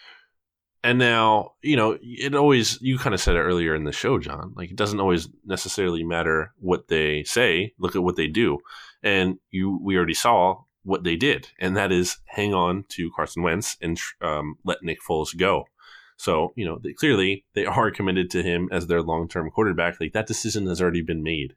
And now, you know, it always, you kind of said it earlier in the show, John, like it doesn't always necessarily matter what they say. Look at what they do. And you, we already saw what they did, and that is hang on to Carson Wentz and um, let Nick Foles go. So, you know, they, clearly they are committed to him as their long term quarterback. Like that decision has already been made.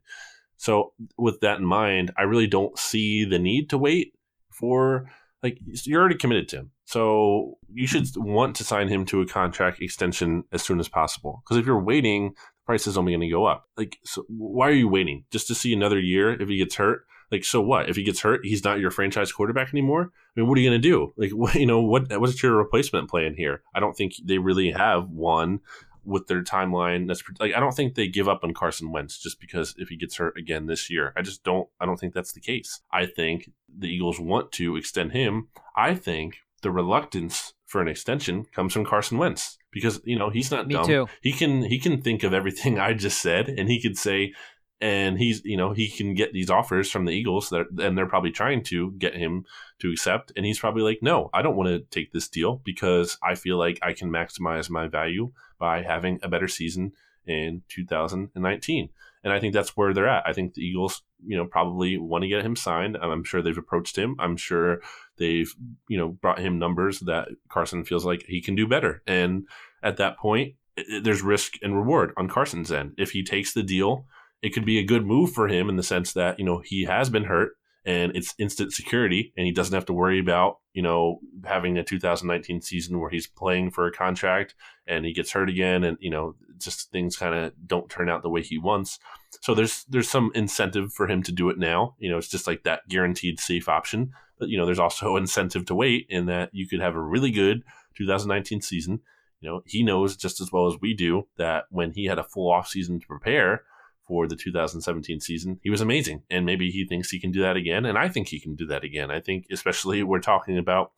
So, with that in mind, I really don't see the need to wait for like you're already committed to him. So you should want to sign him to a contract extension as soon as possible. Because if you're waiting, the price is only going to go up. Like, so why are you waiting just to see another year if he gets hurt? Like, so what? If he gets hurt, he's not your franchise quarterback anymore. I mean, what are you going to do? Like, what, you know, what what's your replacement plan here? I don't think they really have one with their timeline. That's like I don't think they give up on Carson Wentz just because if he gets hurt again this year. I just don't. I don't think that's the case. I think the Eagles want to extend him. I think the reluctance for an extension comes from Carson Wentz because you know he's not Me dumb. Too. He can he can think of everything I just said, and he could say and he's you know he can get these offers from the Eagles that and they're probably trying to get him to accept. And he's probably like no I don't want to take this deal because I feel like I can maximize my value by having a better season in 2019 and I think that's where they're at. I think the Eagles you know probably want to get him signed. I'm sure they've approached him. I'm sure they've you know brought him numbers that Carson feels like he can do better. And at that point there's risk and reward on Carson's end. If he takes the deal it could be a good move for him in the sense that you know he has been hurt and it's instant security and he doesn't have to worry about you know having a 2019 season where he's playing for a contract and he gets hurt again and you know just things kind of don't turn out the way he wants. So there's there's some incentive for him to do it now. You know it's just like that guaranteed safe option but you know there's also incentive to wait in that you could have a really good 2019 season you know he knows just as well as we do that when he had a full off season to prepare for the 2017 season. He was amazing, and maybe he thinks he can do that again. And I think he can do that again. I think, especially we're talking about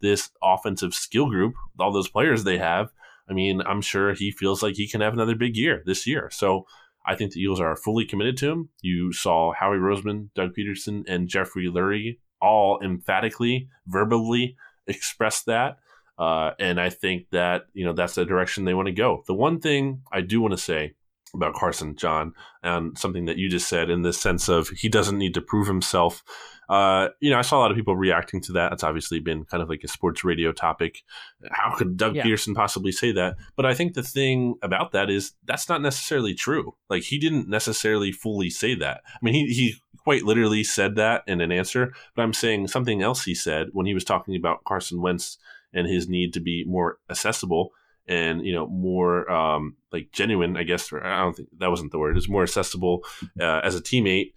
this offensive skill group, all those players they have. I mean, I'm sure he feels like he can have another big year this year. So I think the Eagles are fully committed to him. You saw Howie Roseman, Doug Pederson, and Jeffrey Lurie all emphatically, verbally express that. Uh, and I think that you know that's the direction they want to go. The one thing I do want to say about Carson, John, and something that you just said in the sense of he doesn't need to prove himself. Uh, you know, I saw a lot of people reacting to that. It's obviously been kind of like a sports radio topic. How could Doug yeah. Pederson possibly say that? But I think the thing about that is that's not necessarily true. Like he didn't necessarily fully say that. I mean, he, he quite literally said that in an answer, but I'm saying something else he said when he was talking about Carson Wentz and his need to be more accessible and you know more um, like genuine i guess i don't think that wasn't the word it's more accessible uh, as a teammate.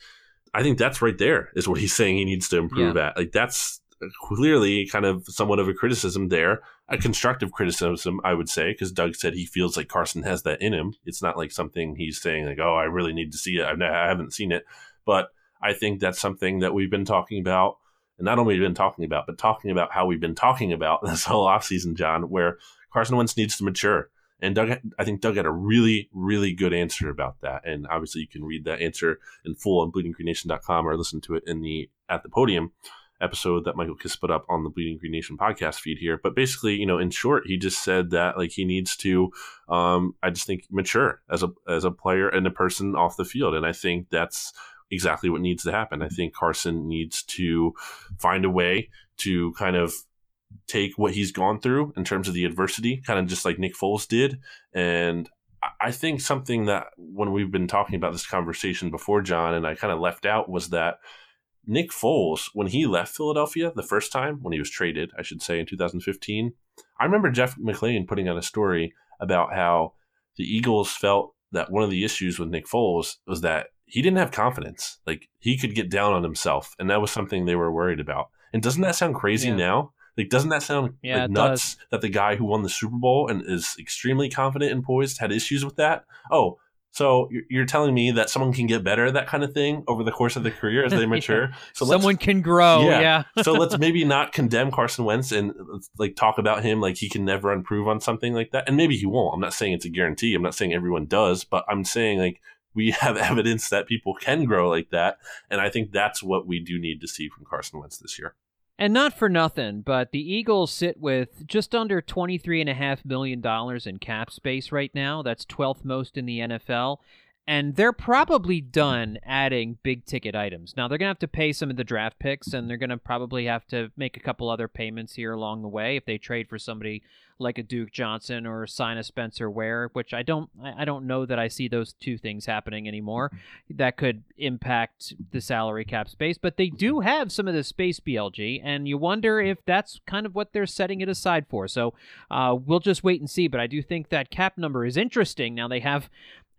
I think that's right there is what he's saying he needs to improve yeah. at. Like that's clearly kind of somewhat of a criticism there a constructive criticism i would say because doug said he feels like carson has that in him. It's not like something he's saying like oh i really need to see it. I've, i haven't seen it. But i think that's something that we've been talking about and not only been talking about but talking about how we've been talking about this whole offseason john where Carson Wentz needs to mature. And Doug, I think Doug had a really, really good answer about that. And obviously, you can read that answer in full on bleedinggreennation.com or listen to it in the At the Podium episode that Michael Kist put up on the Bleeding Green Nation podcast feed here. But basically, you know, in short, he just said that like he needs to, um, I just think mature as a as a player and a person off the field, and I think that's exactly what needs to happen. I think Carson needs to find a way to kind of take what he's gone through in terms of the adversity, kind of just like Nick Foles did. And I think something that when we've been talking about this conversation before, John, and I kind of left out was that Nick Foles, when he left Philadelphia the first time, when he was traded, I should say in 2015, I remember Jeff McLane putting out a story about how the Eagles felt that one of the issues with Nick Foles was that he didn't have confidence. Like he could get down on himself, and that was something they were worried about. And doesn't that sound crazy yeah. now? Like, doesn't that sound yeah, like nuts does. that the guy who won the Super Bowl and is extremely confident and poised had issues with that? Oh, so you're telling me that someone can get better at that kind of thing over the course of the career as they mature? yeah. So someone can grow. Yeah. yeah. so let's maybe not condemn Carson Wentz and like talk about him like he can never improve on something like that. And maybe he won't. I'm not saying it's a guarantee. I'm not saying everyone does, but I'm saying like we have evidence that people can grow like that. And I think that's what we do need to see from Carson Wentz this year. And not for nothing, but the Eagles sit with just under $23.5 million in cap space right now. That's 12th most in the NFL and they're probably done adding big ticket items. Now they're going to have to pay some of the draft picks and they're going to probably have to make a couple other payments here along the way if they trade for somebody like a Duke Johnson or sign a Spencer Ware, which I don't I don't know that I see those two things happening anymore. That could impact the salary cap space, but they do have some of the space BLG and you wonder if that's kind of what they're setting it aside for. So, uh, we'll just wait and see, but I do think that cap number is interesting. Now they have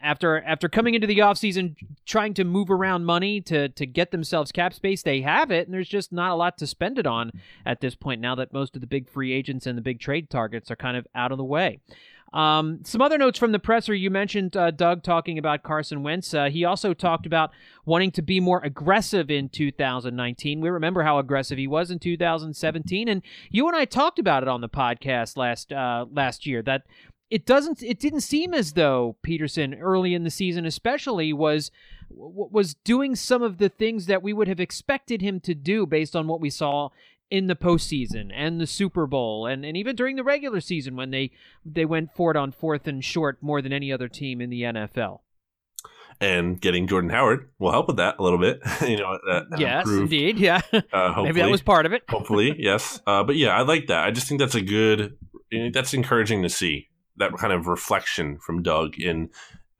after after coming into the offseason trying to move around money to to get themselves cap space they have it and there's just not a lot to spend it on at this point now that most of the big free agents and the big trade targets are kind of out of the way um, some other notes from the presser. You mentioned uh, Doug talking about Carson Wentz. Uh, he also talked about wanting to be more aggressive in 2019. We remember how aggressive he was in 2017, and you and I talked about it on the podcast last uh, last year. That it doesn't it didn't seem as though Pederson early in the season especially was was doing some of the things that we would have expected him to do based on what we saw in the postseason and the Super Bowl and, and even during the regular season when they they went for it on fourth and short more than any other team in the NFL. And getting Jordan Howard will help with that a little bit. you know, yes, improved, indeed, yeah. Uh, Maybe that was part of it. hopefully, yes. Uh, but yeah, I like that. I just think that's a good. That's encouraging to see that kind of reflection from Doug in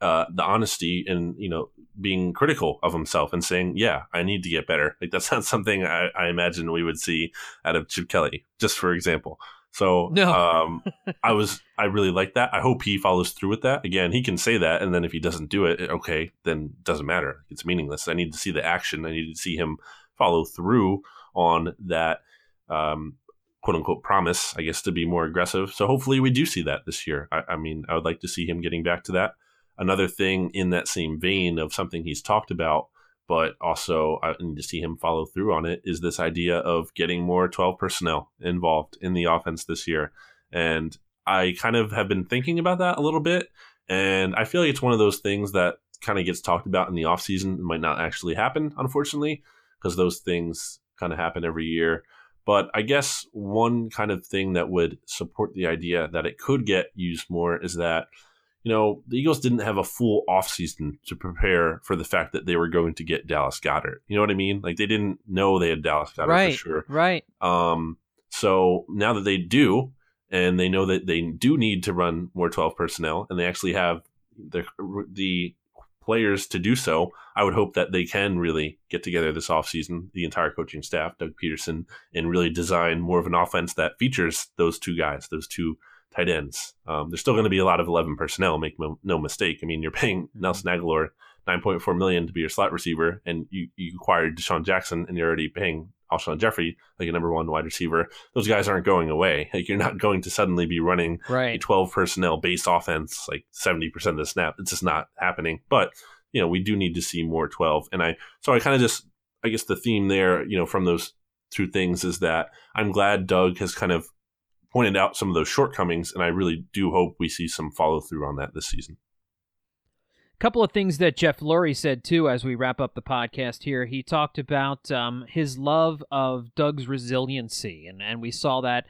uh, the honesty and you know being critical of himself and saying, "Yeah, I need to get better." Like that's not something I, I imagine we would see out of Chip Kelly, just for example. So no. um, I was I really like that. I hope he follows through with that. Again, he can say that, and then if he doesn't do it, okay, then it doesn't matter. It's meaningless. I need to see the action. I need to see him follow through on that um, quote unquote promise, I guess, to be more aggressive. So hopefully we do see that this year. I, I mean, I would like to see him getting back to that another thing in that same vein of something he's talked about, but also I need to see him follow through on it is this idea of getting more 12 personnel involved in the offense this year. And I kind of have been thinking about that a little bit. And I feel like it's one of those things that kind of gets talked about in the offseason. It might not actually happen, unfortunately, because those things kind of happen every year. But I guess one kind of thing that would support the idea that it could get used more is that you know, the Eagles didn't have a full offseason to prepare for the fact that they were going to get Dallas Goedert. You know what I mean? Like they didn't know they had Dallas Goedert right, for sure. Right. Um, so now that they do, and they know that they do need to run more 12 personnel, and they actually have the the players to do so, I would hope that they can really get together this offseason, the entire coaching staff, Doug Pederson, and really design more of an offense that features those two guys, those two tight ends. Um, there's still going to be a lot of 11 personnel. Make no mistake. I mean, you're paying mm-hmm. Nelson Agholor 9.4 million to be your slot receiver, and you you acquired DeSean Jackson, and you're already paying Alshon Jeffery, like a number one wide receiver. Those guys aren't going away. Like you're not going to suddenly be running right. a 12 personnel based offense like 70 percent of the snap. It's just not happening. But you know, we do need to see more 12. And I so I kind of just I guess the theme there, you know, from those two things is that I'm glad Doug has kind of pointed out some of those shortcomings, and I really do hope we see some follow through on that this season. Couple of things that Jeff Lurie said too as we wrap up the podcast here. He talked about um, his love of Doug's resiliency, and, and we saw that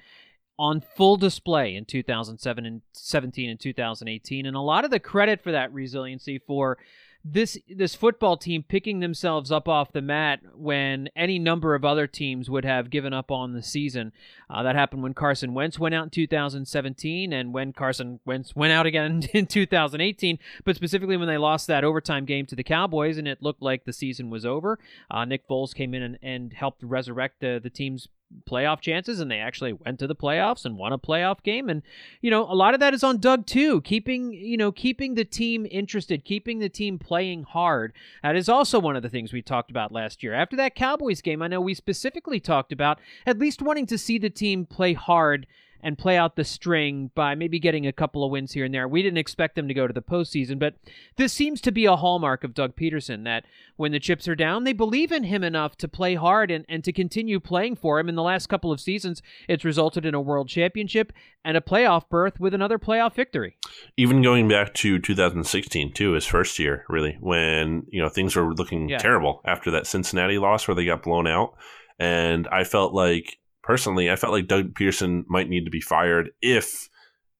on full display in 2007 and 17 and 2018. And a lot of the credit for that resiliency for this this football team picking themselves up off the mat when any number of other teams would have given up on the season. Uh, that happened when Carson Wentz went out in 2017, and when Carson Wentz went out again in 2018. But specifically when they lost that overtime game to the Cowboys, and it looked like the season was over. Uh, Nick Foles came in and, and helped resurrect the the team's playoff chances and they actually went to the playoffs and won a playoff game. And you know a lot of that is on Doug too keeping you know keeping the team interested keeping the team playing hard. That is also one of the things we talked about last year. After that Cowboys game I know we specifically talked about at least wanting to see the team play hard and play out the string by maybe getting a couple of wins here and there. We didn't expect them to go to the postseason, but this seems to be a hallmark of Doug Pederson that when the chips are down, they believe in him enough to play hard and, and to continue playing for him. In the last couple of seasons, it's resulted in a world championship and a playoff berth with another playoff victory. Even going back to 2016, too, his first year, really, when you know things were looking yeah. terrible after that Cincinnati loss where they got blown out. And I felt like personally, I felt like Doug Pederson might need to be fired if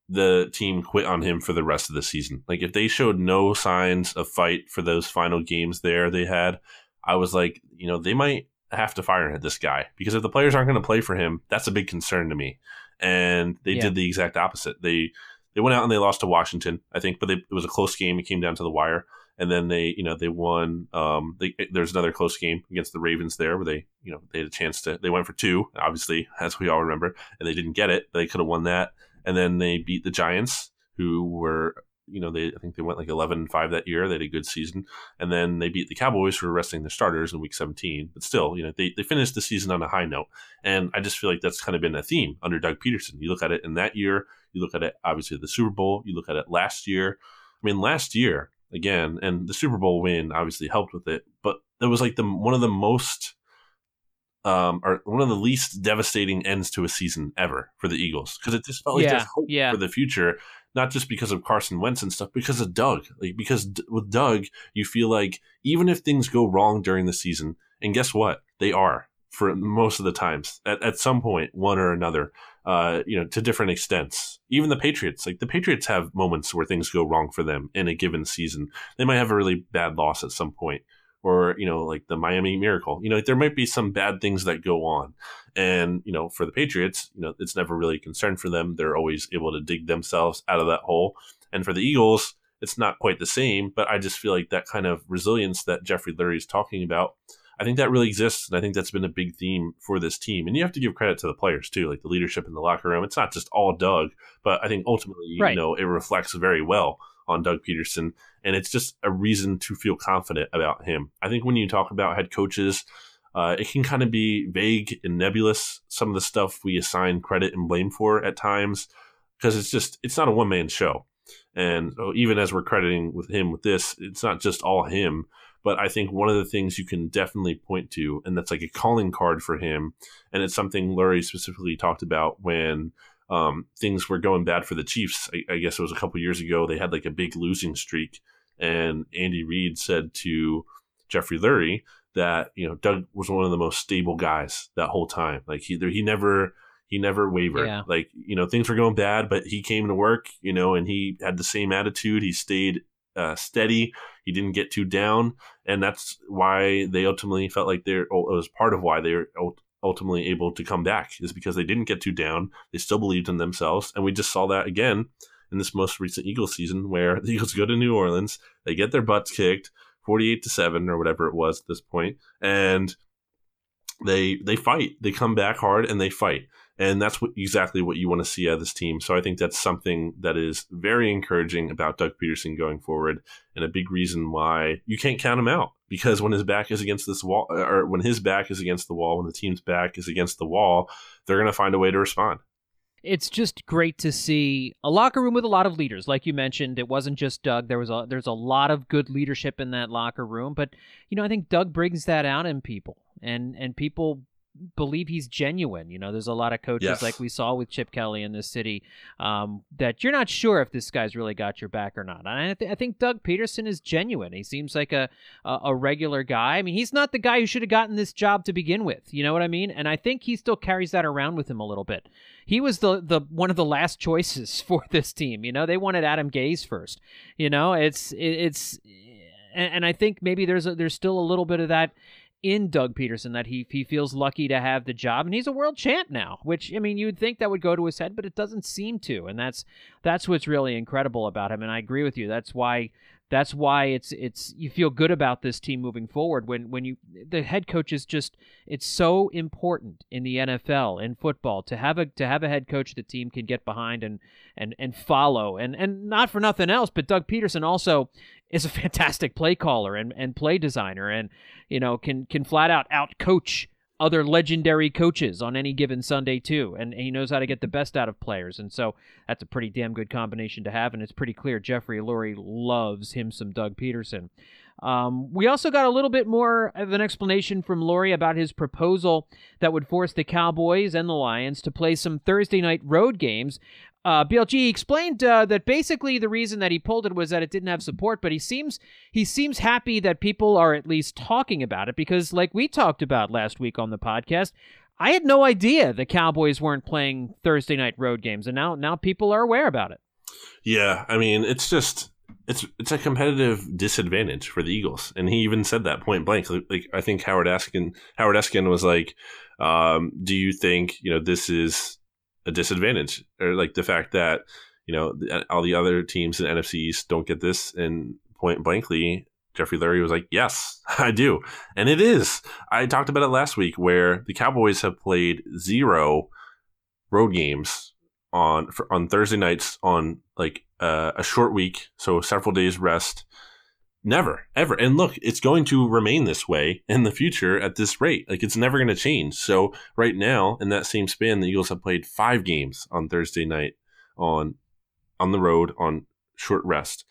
the team quit on him for the rest of the season. Like if they showed no signs of fight for those final games there they had, I was like, you know, they might have to fire this guy because if the players aren't going to play for him, that's a big concern to me. And they yeah. did the exact opposite. They they went out and they lost to Washington, I think, but they, it was a close game. It came down to the wire and then they you know they won um they, there's another close game against the ravens there where they you know they had a chance to they went for two obviously as we all remember and they didn't get it they could have won that. And then they beat the giants who were you know they i think they went like 11 5 that year. They had a good season. And then they beat the cowboys who were resting their starters in week 17 but still you know they, they finished the season on a high note. And i just feel like that's kind of been a theme under doug pederson. You look at it in that year you look at it obviously the super bowl you look at it last year. I mean last year again, and the Super Bowl win obviously helped with it. But it was like the one of the most, um, or one of the least devastating ends to a season ever for the Eagles because it just felt like yeah, there's hope yeah. for the future. not just because of Carson Wentz and stuff, because of Doug. Like because D- with Doug, you feel like even if things go wrong during the season, and guess what, they are for most of the times at, at some point, one or another. Uh, you know, to different extents. Even the Patriots, like the Patriots, have moments where things go wrong for them in a given season. They might have a really bad loss at some point, or you know, like the Miami Miracle. You know, there might be some bad things that go on, and you know, for the Patriots, you know, it's never really a concern for them. They're always able to dig themselves out of that hole. And for the Eagles, it's not quite the same. But I just feel like that kind of resilience that Jeffrey Lurie is talking about I think that really exists, and I think that's been a big theme for this team. And you have to give credit to the players too, like the leadership in the locker room. It's not just all Doug, but I think ultimately, right. you know, it reflects very well on Doug Pederson, and it's just a reason to feel confident about him. I think when you talk about head coaches, uh, it can kind of be vague and nebulous. Some of the stuff we assign credit and blame for at times, because it's just it's not a one man show. And so even as we're crediting with him with this, it's not just all him. But I think one of the things you can definitely point to, and that's like a calling card for him, and it's something Lurie specifically talked about when um, things were going bad for the Chiefs. I, I guess it was a couple years ago. They had like a big losing streak, and Andy Reid said to Jeffrey Lurie that you know Doug was one of the most stable guys that whole time. Like he he never he never wavered. Yeah. Like you know things were going bad, but he came to work, you know, and he had the same attitude. He stayed uh, steady. He didn't get too down, and that's why they ultimately felt like they're. It was part of why they were ultimately able to come back is because they didn't get too down. They still believed in themselves, and we just saw that again in this most recent Eagles season, where the Eagles go to New Orleans, they get their butts kicked, forty-eight to seven or whatever it was at this point, and they they fight. They come back hard and they fight and that's what exactly what you want to see out of this team. So I think that's something that is very encouraging about Doug Pederson going forward, and a big reason why you can't count him out because when his back is against this wall, uh, or when his back is against the wall, when the team's back is against the wall, they're going to find a way to respond. It's just great to see a locker room with a lot of leaders, like you mentioned. It wasn't just Doug. There was a there's a lot of good leadership in that locker room, but you know I think Doug brings that out in people, and and people believe he's genuine. You know, there's a lot of coaches yes. like we saw with Chip Kelly in this city um, that you're not sure if this guy's really got your back or not. And I, th- I think Doug Pederson is genuine. He seems like a, a, a regular guy. I mean, he's not the guy who should have gotten this job to begin with. You know what I mean? And I think he still carries that around with him a little bit. He was the the one of the last choices for this team. You know, they wanted Adam Gase first. You know, it's it, it's and, and I think maybe there's a, there's still a little bit of that in Doug Pederson that he he feels lucky to have the job and he's a world champ now which I mean you would think that would go to his head but it doesn't seem to and that's that's what's really incredible about him and I agree with you. That's why that's why it's it's you feel good about this team moving forward when when you the head coach is just it's so important in the NFL in football to have a to have a head coach the team can get behind and and and follow and and not for nothing else but Doug Pederson also is a fantastic play caller and, and play designer and you know can can flat out out coach other legendary coaches on any given Sunday too. And he knows how to get the best out of players. And so that's a pretty damn good combination to have. And it's pretty clear Jeffrey Lurie loves him some Doug Pederson. Um, we also got a little bit more of an explanation from Lurie about his proposal that would force the Cowboys and the Lions to play some Thursday night road games uh, BLG explained uh, that basically the reason that he pulled it was that it didn't have support, but he seems he seems happy that people are at least talking about it because, like we talked about last week on the podcast, I had no idea the Cowboys weren't playing Thursday night road games, and now now people are aware about it. Yeah, I mean it's just it's it's a competitive disadvantage for the Eagles, and he even said that point blank. Like I think Howard Eskin Howard Eskin was like, um, "Do you think you know this is?" A disadvantage, or like the fact that you know all the other teams in NFC East don't get this. And point blankly, Jeffrey Lurie was like, "Yes, I do," and it is. I talked about it last week, where the Cowboys have played zero road games on for, on Thursday nights on like uh, a short week, so several days rest. Never, ever. And look, it's going to remain this way in the future at this rate. Like it's never going to change. So right now, in that same span, the Eagles have played five games on Thursday night on on the road on short rest.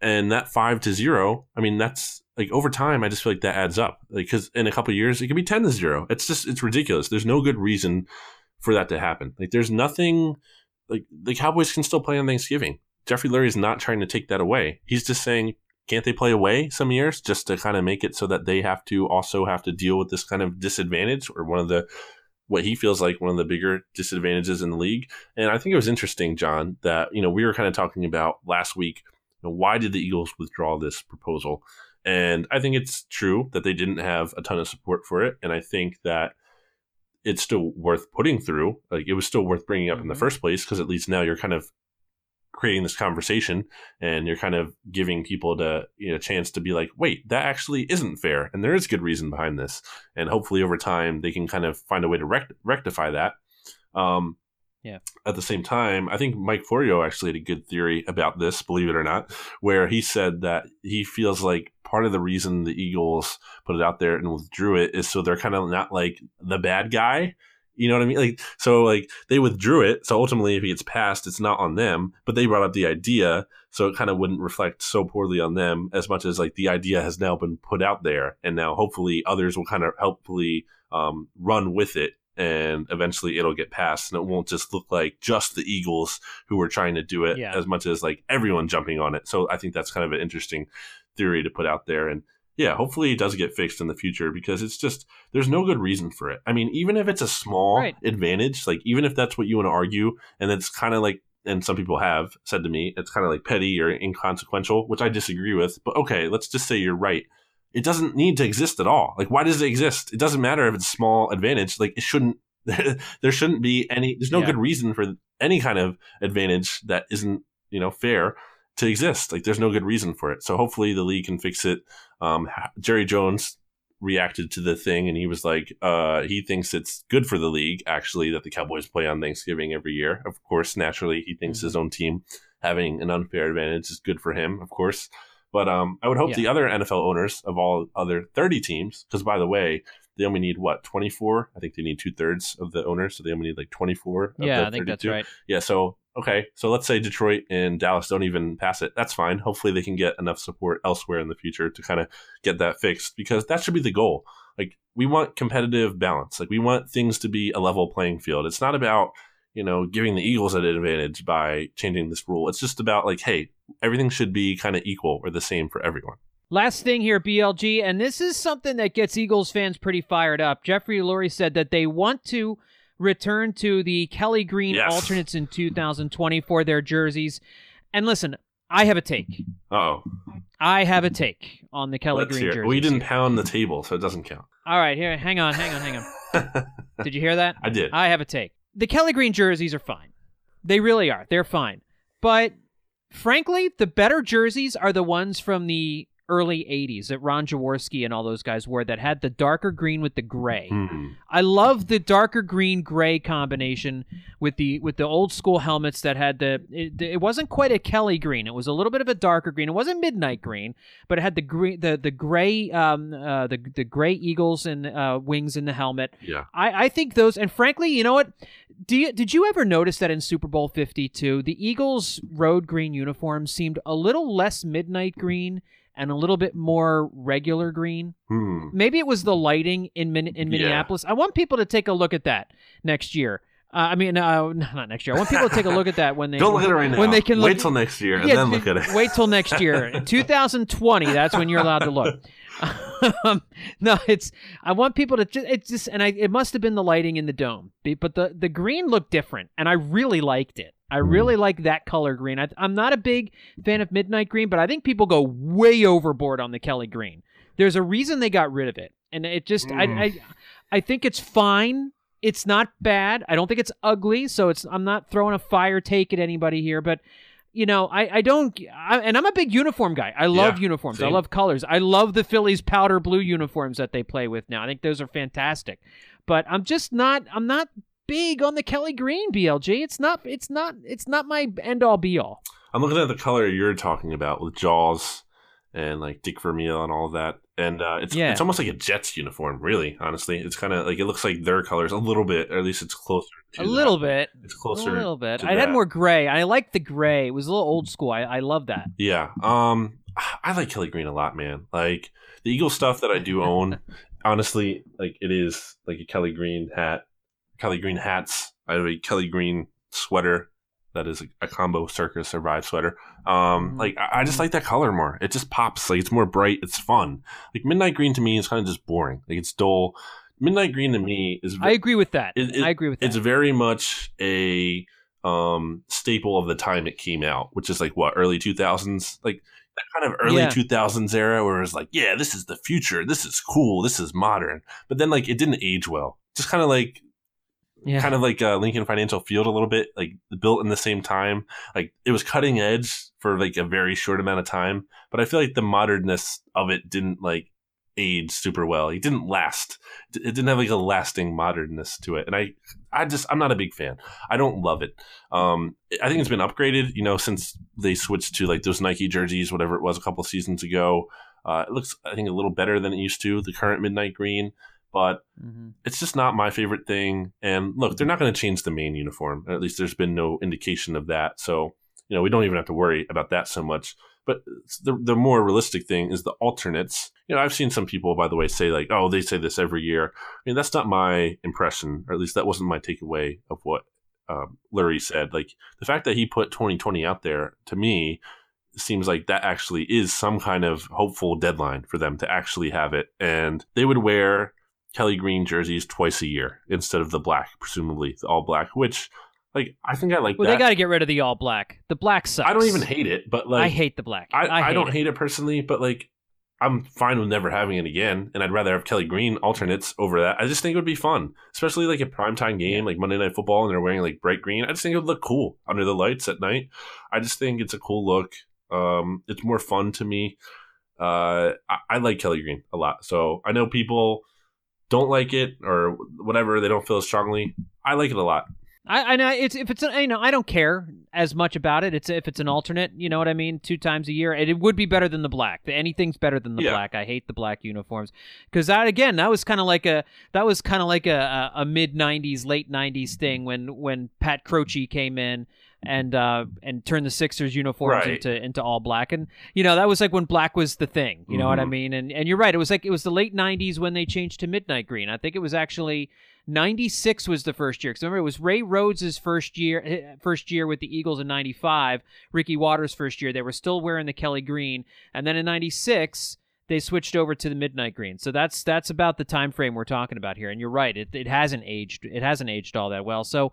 And that five to zero, I mean, that's like over time, I just feel like that adds up. Like, cause in a couple years, it could be 10 to zero. It's just, it's ridiculous. There's no good reason for that to happen. Like, there's nothing, like, the Cowboys can still play on Thanksgiving Jeffrey Lurie is not trying to take that away. He's just saying, can't they play away some years just to kind of make it so that they have to also have to deal with this kind of disadvantage or one of the what he feels like one of the bigger disadvantages in the league. And I think it was interesting, John, that you know we were kind of talking about last week. You know, why did the Eagles withdraw this proposal? And I think it's true that they didn't have a ton of support for it. And I think that it's still worth putting through. Like it was still worth bringing up mm-hmm. in the mm-hmm. first place because at least now you're kind of creating this conversation and you're kind of giving people to you know a chance to be like wait that actually isn't fair and there is good reason behind this and hopefully over time they can kind of find a way to rect- rectify that um, yeah. At the same time, I think Mike Florio actually had a good theory about this, believe it or not, where he said that he feels like part of the reason the Eagles put it out there and withdrew it is so they're kind of not like the bad guy. You know what I mean? Like, so like they withdrew it. So ultimately, if it gets passed, it's not on them, but they brought up the idea. So it kind of wouldn't reflect so poorly on them as much as like the idea has now been put out there. And now hopefully others will kind of helpfully um, run with it and eventually it'll get passed and it won't just look like just the Eagles who were trying to do it yeah. as much as like everyone jumping on it. So I think that's kind of an interesting theory to put out there. And yeah, hopefully it does get fixed in the future because it's just there's no good reason for it. I mean, even if it's a small right. advantage, like even if that's what you want to argue, and it's kind of like and some people have said to me it's kind of like petty or inconsequential, which I disagree with. But okay, let's just say you're right it doesn't need to exist at all. Like, why does it exist? It doesn't matter if it's small advantage. Like, it shouldn't. there shouldn't be any. There's no yeah. good reason for any kind of advantage that isn't you know fair to exist. Like, there's no good reason for it. So hopefully the league can fix it. Um, Jerry Jones reacted to the thing and he was like uh, he thinks it's good for the league actually that the cowboys play on thanksgiving every year of course naturally he thinks mm-hmm. his own team having an unfair advantage is good for him of course but um, I would hope yeah. the other NFL owners of all other 30 teams, because by the way, they only need what 24. I think they need two thirds of the owners, so they only need like 24. yeah, I think that's right. Yeah, so okay, so let's say Detroit and Dallas don't even pass it. That's fine. Hopefully, they can get enough support elsewhere in the future to kind of get that fixed, because that should be the goal. Like we want competitive balance. Like we want things to be a level playing field. It's not about you know, giving the Eagles an advantage by changing this rule. It's just about like, hey, everything should be kind of equal or the same for everyone. Last thing here, BLG, and this is something that gets Eagles fans pretty fired up. Jeffrey Lurie said that they want to return to the Kelly Green yes. alternates in 2020 for their jerseys. And listen, I have a take. Oh. I have a take on the Kelly Let's Green jersey. We didn't pound the table, so it doesn't count. All right, here, hang on, hang on, hang on. did you hear that? I did. I have a take the Kelly Green jerseys are fine. They really are. They're fine. But frankly, the better jerseys are the ones from the early 80s that Ron Jaworski and all those guys wore that had the darker green with the gray. Mm-hmm. I love the darker green gray combination with the with the old school helmets that had the it, it, wasn't quite a Kelly green. It was a little bit of a darker green. It wasn't midnight green, but it had the green the the gray um uh, the the gray eagles and uh, wings in the helmet. Yeah. I I think those and frankly, you know what? Do you, did you ever notice that in Super Bowl 52, the Eagles road green uniforms seemed a little less midnight green and a little bit more regular green. Hmm. Maybe it was the lighting in Min- in Minneapolis. Yeah. I want people to take a look at that next year. Uh, I mean, uh, not next year. I want people to take a look at that when they don't look at it right now. When they can look, wait till next year and yeah, then look at it. wait till next year, 2020. That's when you're allowed to look. um, no, it's. I want people to. Just, it's just, and I. It must have been the lighting in the dome, but the the green looked different, and I really liked it. I hmm. really like that color green. I, am not a big fan of midnight green, but I think people go way overboard on the Kelly green. There's a reason they got rid of it, and it just mm. I, hmm. I I think it's fine. It's not bad. I don't think it's ugly, so it's I'm not throwing a fire take at anybody here, but you know, I, I don't, I, and I'm a big uniform guy. I love yeah, uniforms. Same. I love colors. I love the Phillies powder blue uniforms that they play with now. I think those are fantastic. But I'm just not, I'm not big on the Kelly Green BLG. It's not it's not it's not my end all be all. I'm looking at the color you're talking about with Jaws and like Dick Vermeil and all of that. And uh, it's yeah. it's almost like a Jets uniform, really. Honestly, it's kind of like it looks like their colors a little bit, or at least it's closer. a little bit. It's closer. A little bit. I had more gray. I like the gray. It was a little old school. I, I love that. Yeah. Um, I like Kelly Green a lot, man. Like the Eagle stuff that I do own. honestly, like it is like a Kelly Green hat Kelly Green hats. I have a Kelly Green sweater that is a, combo circus survive sweater. Um, Mhm. like I, I just like that color more. It just pops. Like it's more bright. It's fun. Like midnight green to me is kind of just boring. Like it's dull. Midnight green to me is I agree with that. It- it- I agree with that. it's very much a um staple of the time it came out, which is like what early two thousands, like that kind of early Yeah. two thousands era where it was like, yeah, this is the future, this is cool, this is modern, but then like it didn't age well. Just kind of like yeah. kind of like uh, Lincoln Financial Field a little bit, like built in the same time. Like it was cutting edge for like a very short amount of time, but I feel like the modernness of it didn't like age super well. It didn't last. It didn't have like a lasting modernness to it, and I, I just I'm not a big fan. I don't love it. Um, I think it's been upgraded, you know, since they switched to like those Nike jerseys, whatever it was, a couple seasons ago. Uh, it looks, I think, a little better than it used to. The current midnight green, but Mhm. it's just not my favorite thing. And look, they're not going to change the main uniform. At least there's been no indication of that. So, you know, we don't even have to worry about that so much. But the, the more realistic thing is the alternates. You know, I've seen some people, by the way, say like, oh, they say this every year. I mean, that's not my impression, or at least that wasn't my takeaway of what um, Lurie said. Like the fact that he put 2020 out there to me seems like that actually is some kind of hopeful deadline for them to actually have it. And they would wear Kelly Green jerseys twice a year instead of the black, presumably the all black, which like I think I like Well, that. they got to get rid of the all black. The black sucks. I don't even hate it, but like I hate the black. I, I, hate don't it. hate it personally, but like I'm fine with never having it again, and I'd rather have Kelly Green alternates over that. I just think it would be fun, especially like a primetime game like Monday Night Football, and they're wearing like bright green. I just think it would look cool under the lights at night. I just think it's a cool look. Um, it's more fun to me. Uh, I, I like Kelly Green a lot, so I know people don't like it or whatever. They don't feel as strongly. I like it a lot. I, I know it's if it's a, you know I don't care as much about it. It's if it's an alternate, you know what I mean, two times a year, and it would be better than the black. Anything's better than the Yeah. black. I hate the black uniforms because that again that was kind of like a that was kind of like a, a, a mid '90s, late '90s thing when when Pat Croce came in and uh and turned the Sixers uniforms Right. into into all black, and you know that was like when black was the thing. You know what I Mhm. mean? And and you're right. It was like it was the late '90s when they changed to midnight green. I think it was actually. 96 was the first year. Because remember, it was Ray Rhodes' first year, eh, first year with the Eagles in 95. Ricky Watters' first year. They were still wearing the Kelly green, and then in 96 they switched over to the midnight green. So that's that's about the time frame we're talking about here. And you're right, it, it hasn't aged. It hasn't aged all that well. So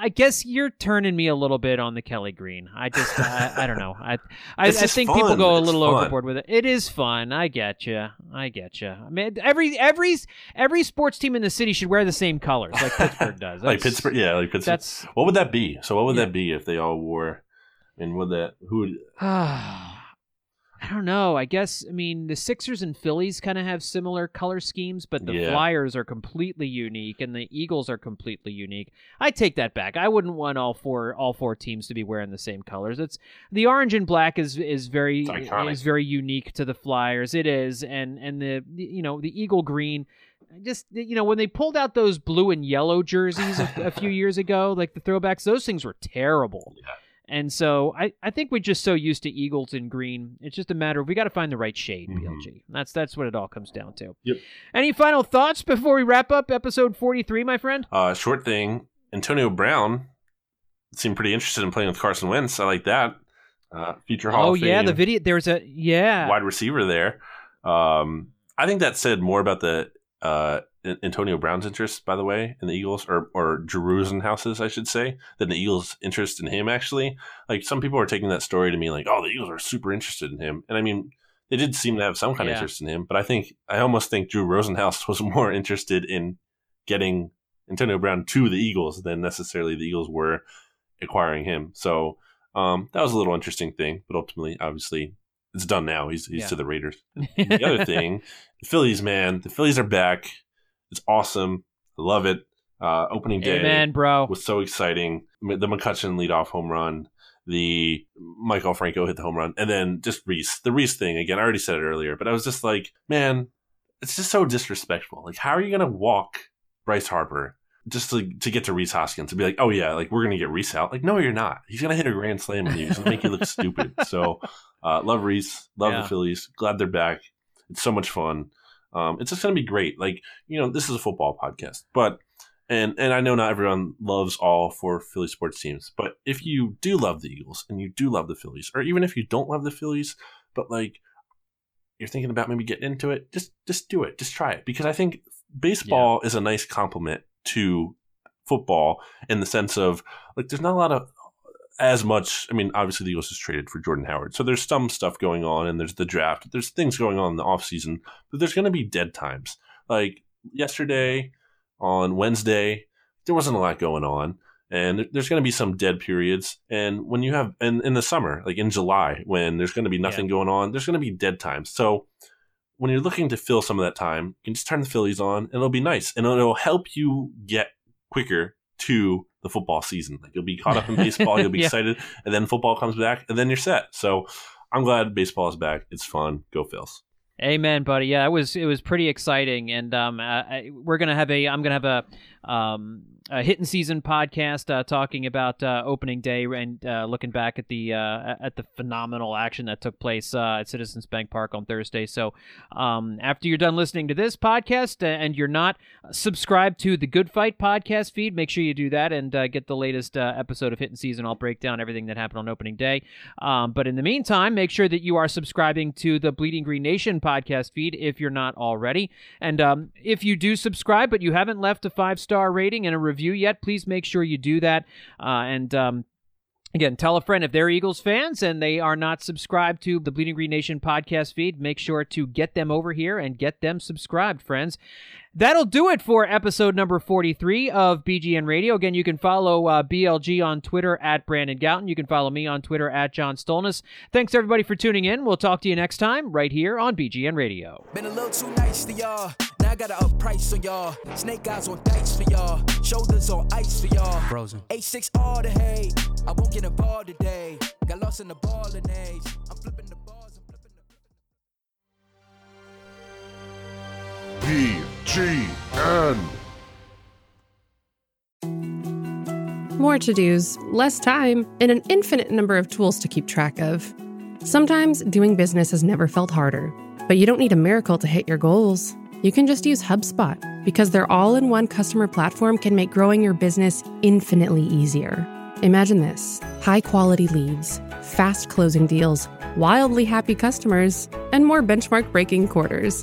I guess you're turning me a little bit on the Kelly green. I just I, I don't know. I I, I It's just think people go a little overboard with it. It is fun. I get you. I get you. I mean, every every every sports team in the city should wear the same colors, like Pittsburgh does. like Pittsburgh, yeah, like Pittsburgh. That's What would that be? So what would Yeah. that be if they all wore? And would that who would? I don't know. I guess I mean the Sixers and Phillies kind of have similar color schemes, but the Yeah. Flyers are completely unique, and the Eagles are completely unique. I take that back. I wouldn't want all four all four teams to be wearing the same colors. It's the orange and black is is very is very unique to the Flyers. It is, and and the you know the Eagle green. Just you know when they pulled out those blue and yellow jerseys a, a few years ago, like the throwbacks, those things were terrible. Yeah. And so I, I think we're just so used to Eagles and green. It's just a matter of we got to find the right shade, Mhm. BLG. That's that's what it all comes down to. Yep. Any final thoughts before we wrap up episode 43, my friend? Uh, short thing. Antonio Brown seemed pretty interested in playing with Carson Wentz. I like that. Uh, future Hall oh yeah, the video there's a yeah. wide receiver there. Um, I think that said more about the uh, Antonio Brown's interest, by the way, in the Eagles, or or Drew Rosenhaus's, I should say, than the Eagles' interest in him. Actually, like some people are taking that story to mean like, oh, the Eagles are super interested in him, and I mean, they did seem to have some kind of interest in him. But I think I almost think Drew Rosenhaus was more interested in getting Antonio Brown to the Eagles than necessarily the Eagles were acquiring him. So um, that was a little interesting thing, but ultimately, obviously, it's done now. He's he's Yeah. to the Raiders. And the other thing, the Phillies, man, the Phillies are back. It's awesome. I love it. Uh, opening day Amen, bro. was so exciting. The McCutchen leadoff home run, the Maikel Franco hit the home run, and then just Rhys. The Rhys thing again. I already said it earlier, but I was just like, man, it's just so disrespectful. Like, how are you gonna walk Bryce Harper just to, to get to Rhys Hoskins and be like, oh yeah, like we're gonna get Rhys out? Like, no, you're not. He's gonna hit a grand slam on you. He's gonna make you look stupid. So, uh, love Rhys, love Yeah. the Phillies. Glad they're back. It's so much fun. Um, it's just gonna be great. Like, you know, this is a football podcast, but and and I know not everyone loves all four Philly sports teams, but if you do love the Eagles and you do love the Phillies, or even if you don't love the Phillies, but like you're thinking about maybe getting into it, just just do it, just try it, because I think baseball yeah. is a nice complement to football in the sense of like there's not a lot of as much. I mean, obviously the Eagles is traded for Jordan Howard, so there's some stuff going on, and there's the draft. There's things going on in the off season, but there's going to be dead times. Like yesterday, on Wednesday, there wasn't a lot going on. And there's going to be some dead periods. And when you have, and in the summer, like in July, when there's going to be nothing yeah. going on, there's going to be dead times. So when you're looking to fill some of that time, you can just turn the Phillies on and it'll be nice. And it'll help you get quicker to the football season. Like you'll be caught up in baseball, you'll be yeah. excited, and then football comes back, and then you're set. So I'm glad baseball is back. It's fun. Go Phils. Amen, buddy. Yeah, it was it was pretty exciting, and um, I, we're gonna have a I'm gonna have a um a hitting season podcast uh, talking about uh, opening day and uh, looking back at the uh, at the phenomenal action that took place uh, at Citizens Bank Park on Thursday. So um, after you're done listening to this podcast and you're not subscribed to the Good Phight podcast feed, make sure you do that and uh, get the latest episode of hitting season. I'll break down everything that happened on opening day. Um, but in the meantime, make sure that you are subscribing to the Bleeding Green Nation podcast feed if you're not already. And um, if you do subscribe but you haven't left a five star rating and a review review yet, please make sure you do that. Uh, and um, Again, tell a friend if they're Eagles fans and they are not subscribed to the Bleeding Green Nation podcast feed. Make sure to get them over here and get them subscribed, friends. That'll do it for episode number 43 of BGN Radio. Again, you can follow uh, BLG on Twitter at Brandon Gowton. You can follow me on Twitter at John Stolnis. Thanks, everybody, for tuning in. We'll talk to you next time right here on BGN Radio. Been a little too nice to y'all. Now I got to up price on y'all. Snake eyes on dice for y'all. Shoulders on ice for y'all. Frozen. H6 all the hate. I won't get involved today. Got lost in the ball and I'm flipping the bars. More to dos, less time, and an infinite number of tools to keep track of. Sometimes doing business has never felt harder, but you don't need a miracle to hit your goals you can just use HubSpot because their all in one customer platform can make growing your business infinitely easier. Imagine this high quality leads, fast closing deals, wildly happy customers, and more benchmark breaking quarters.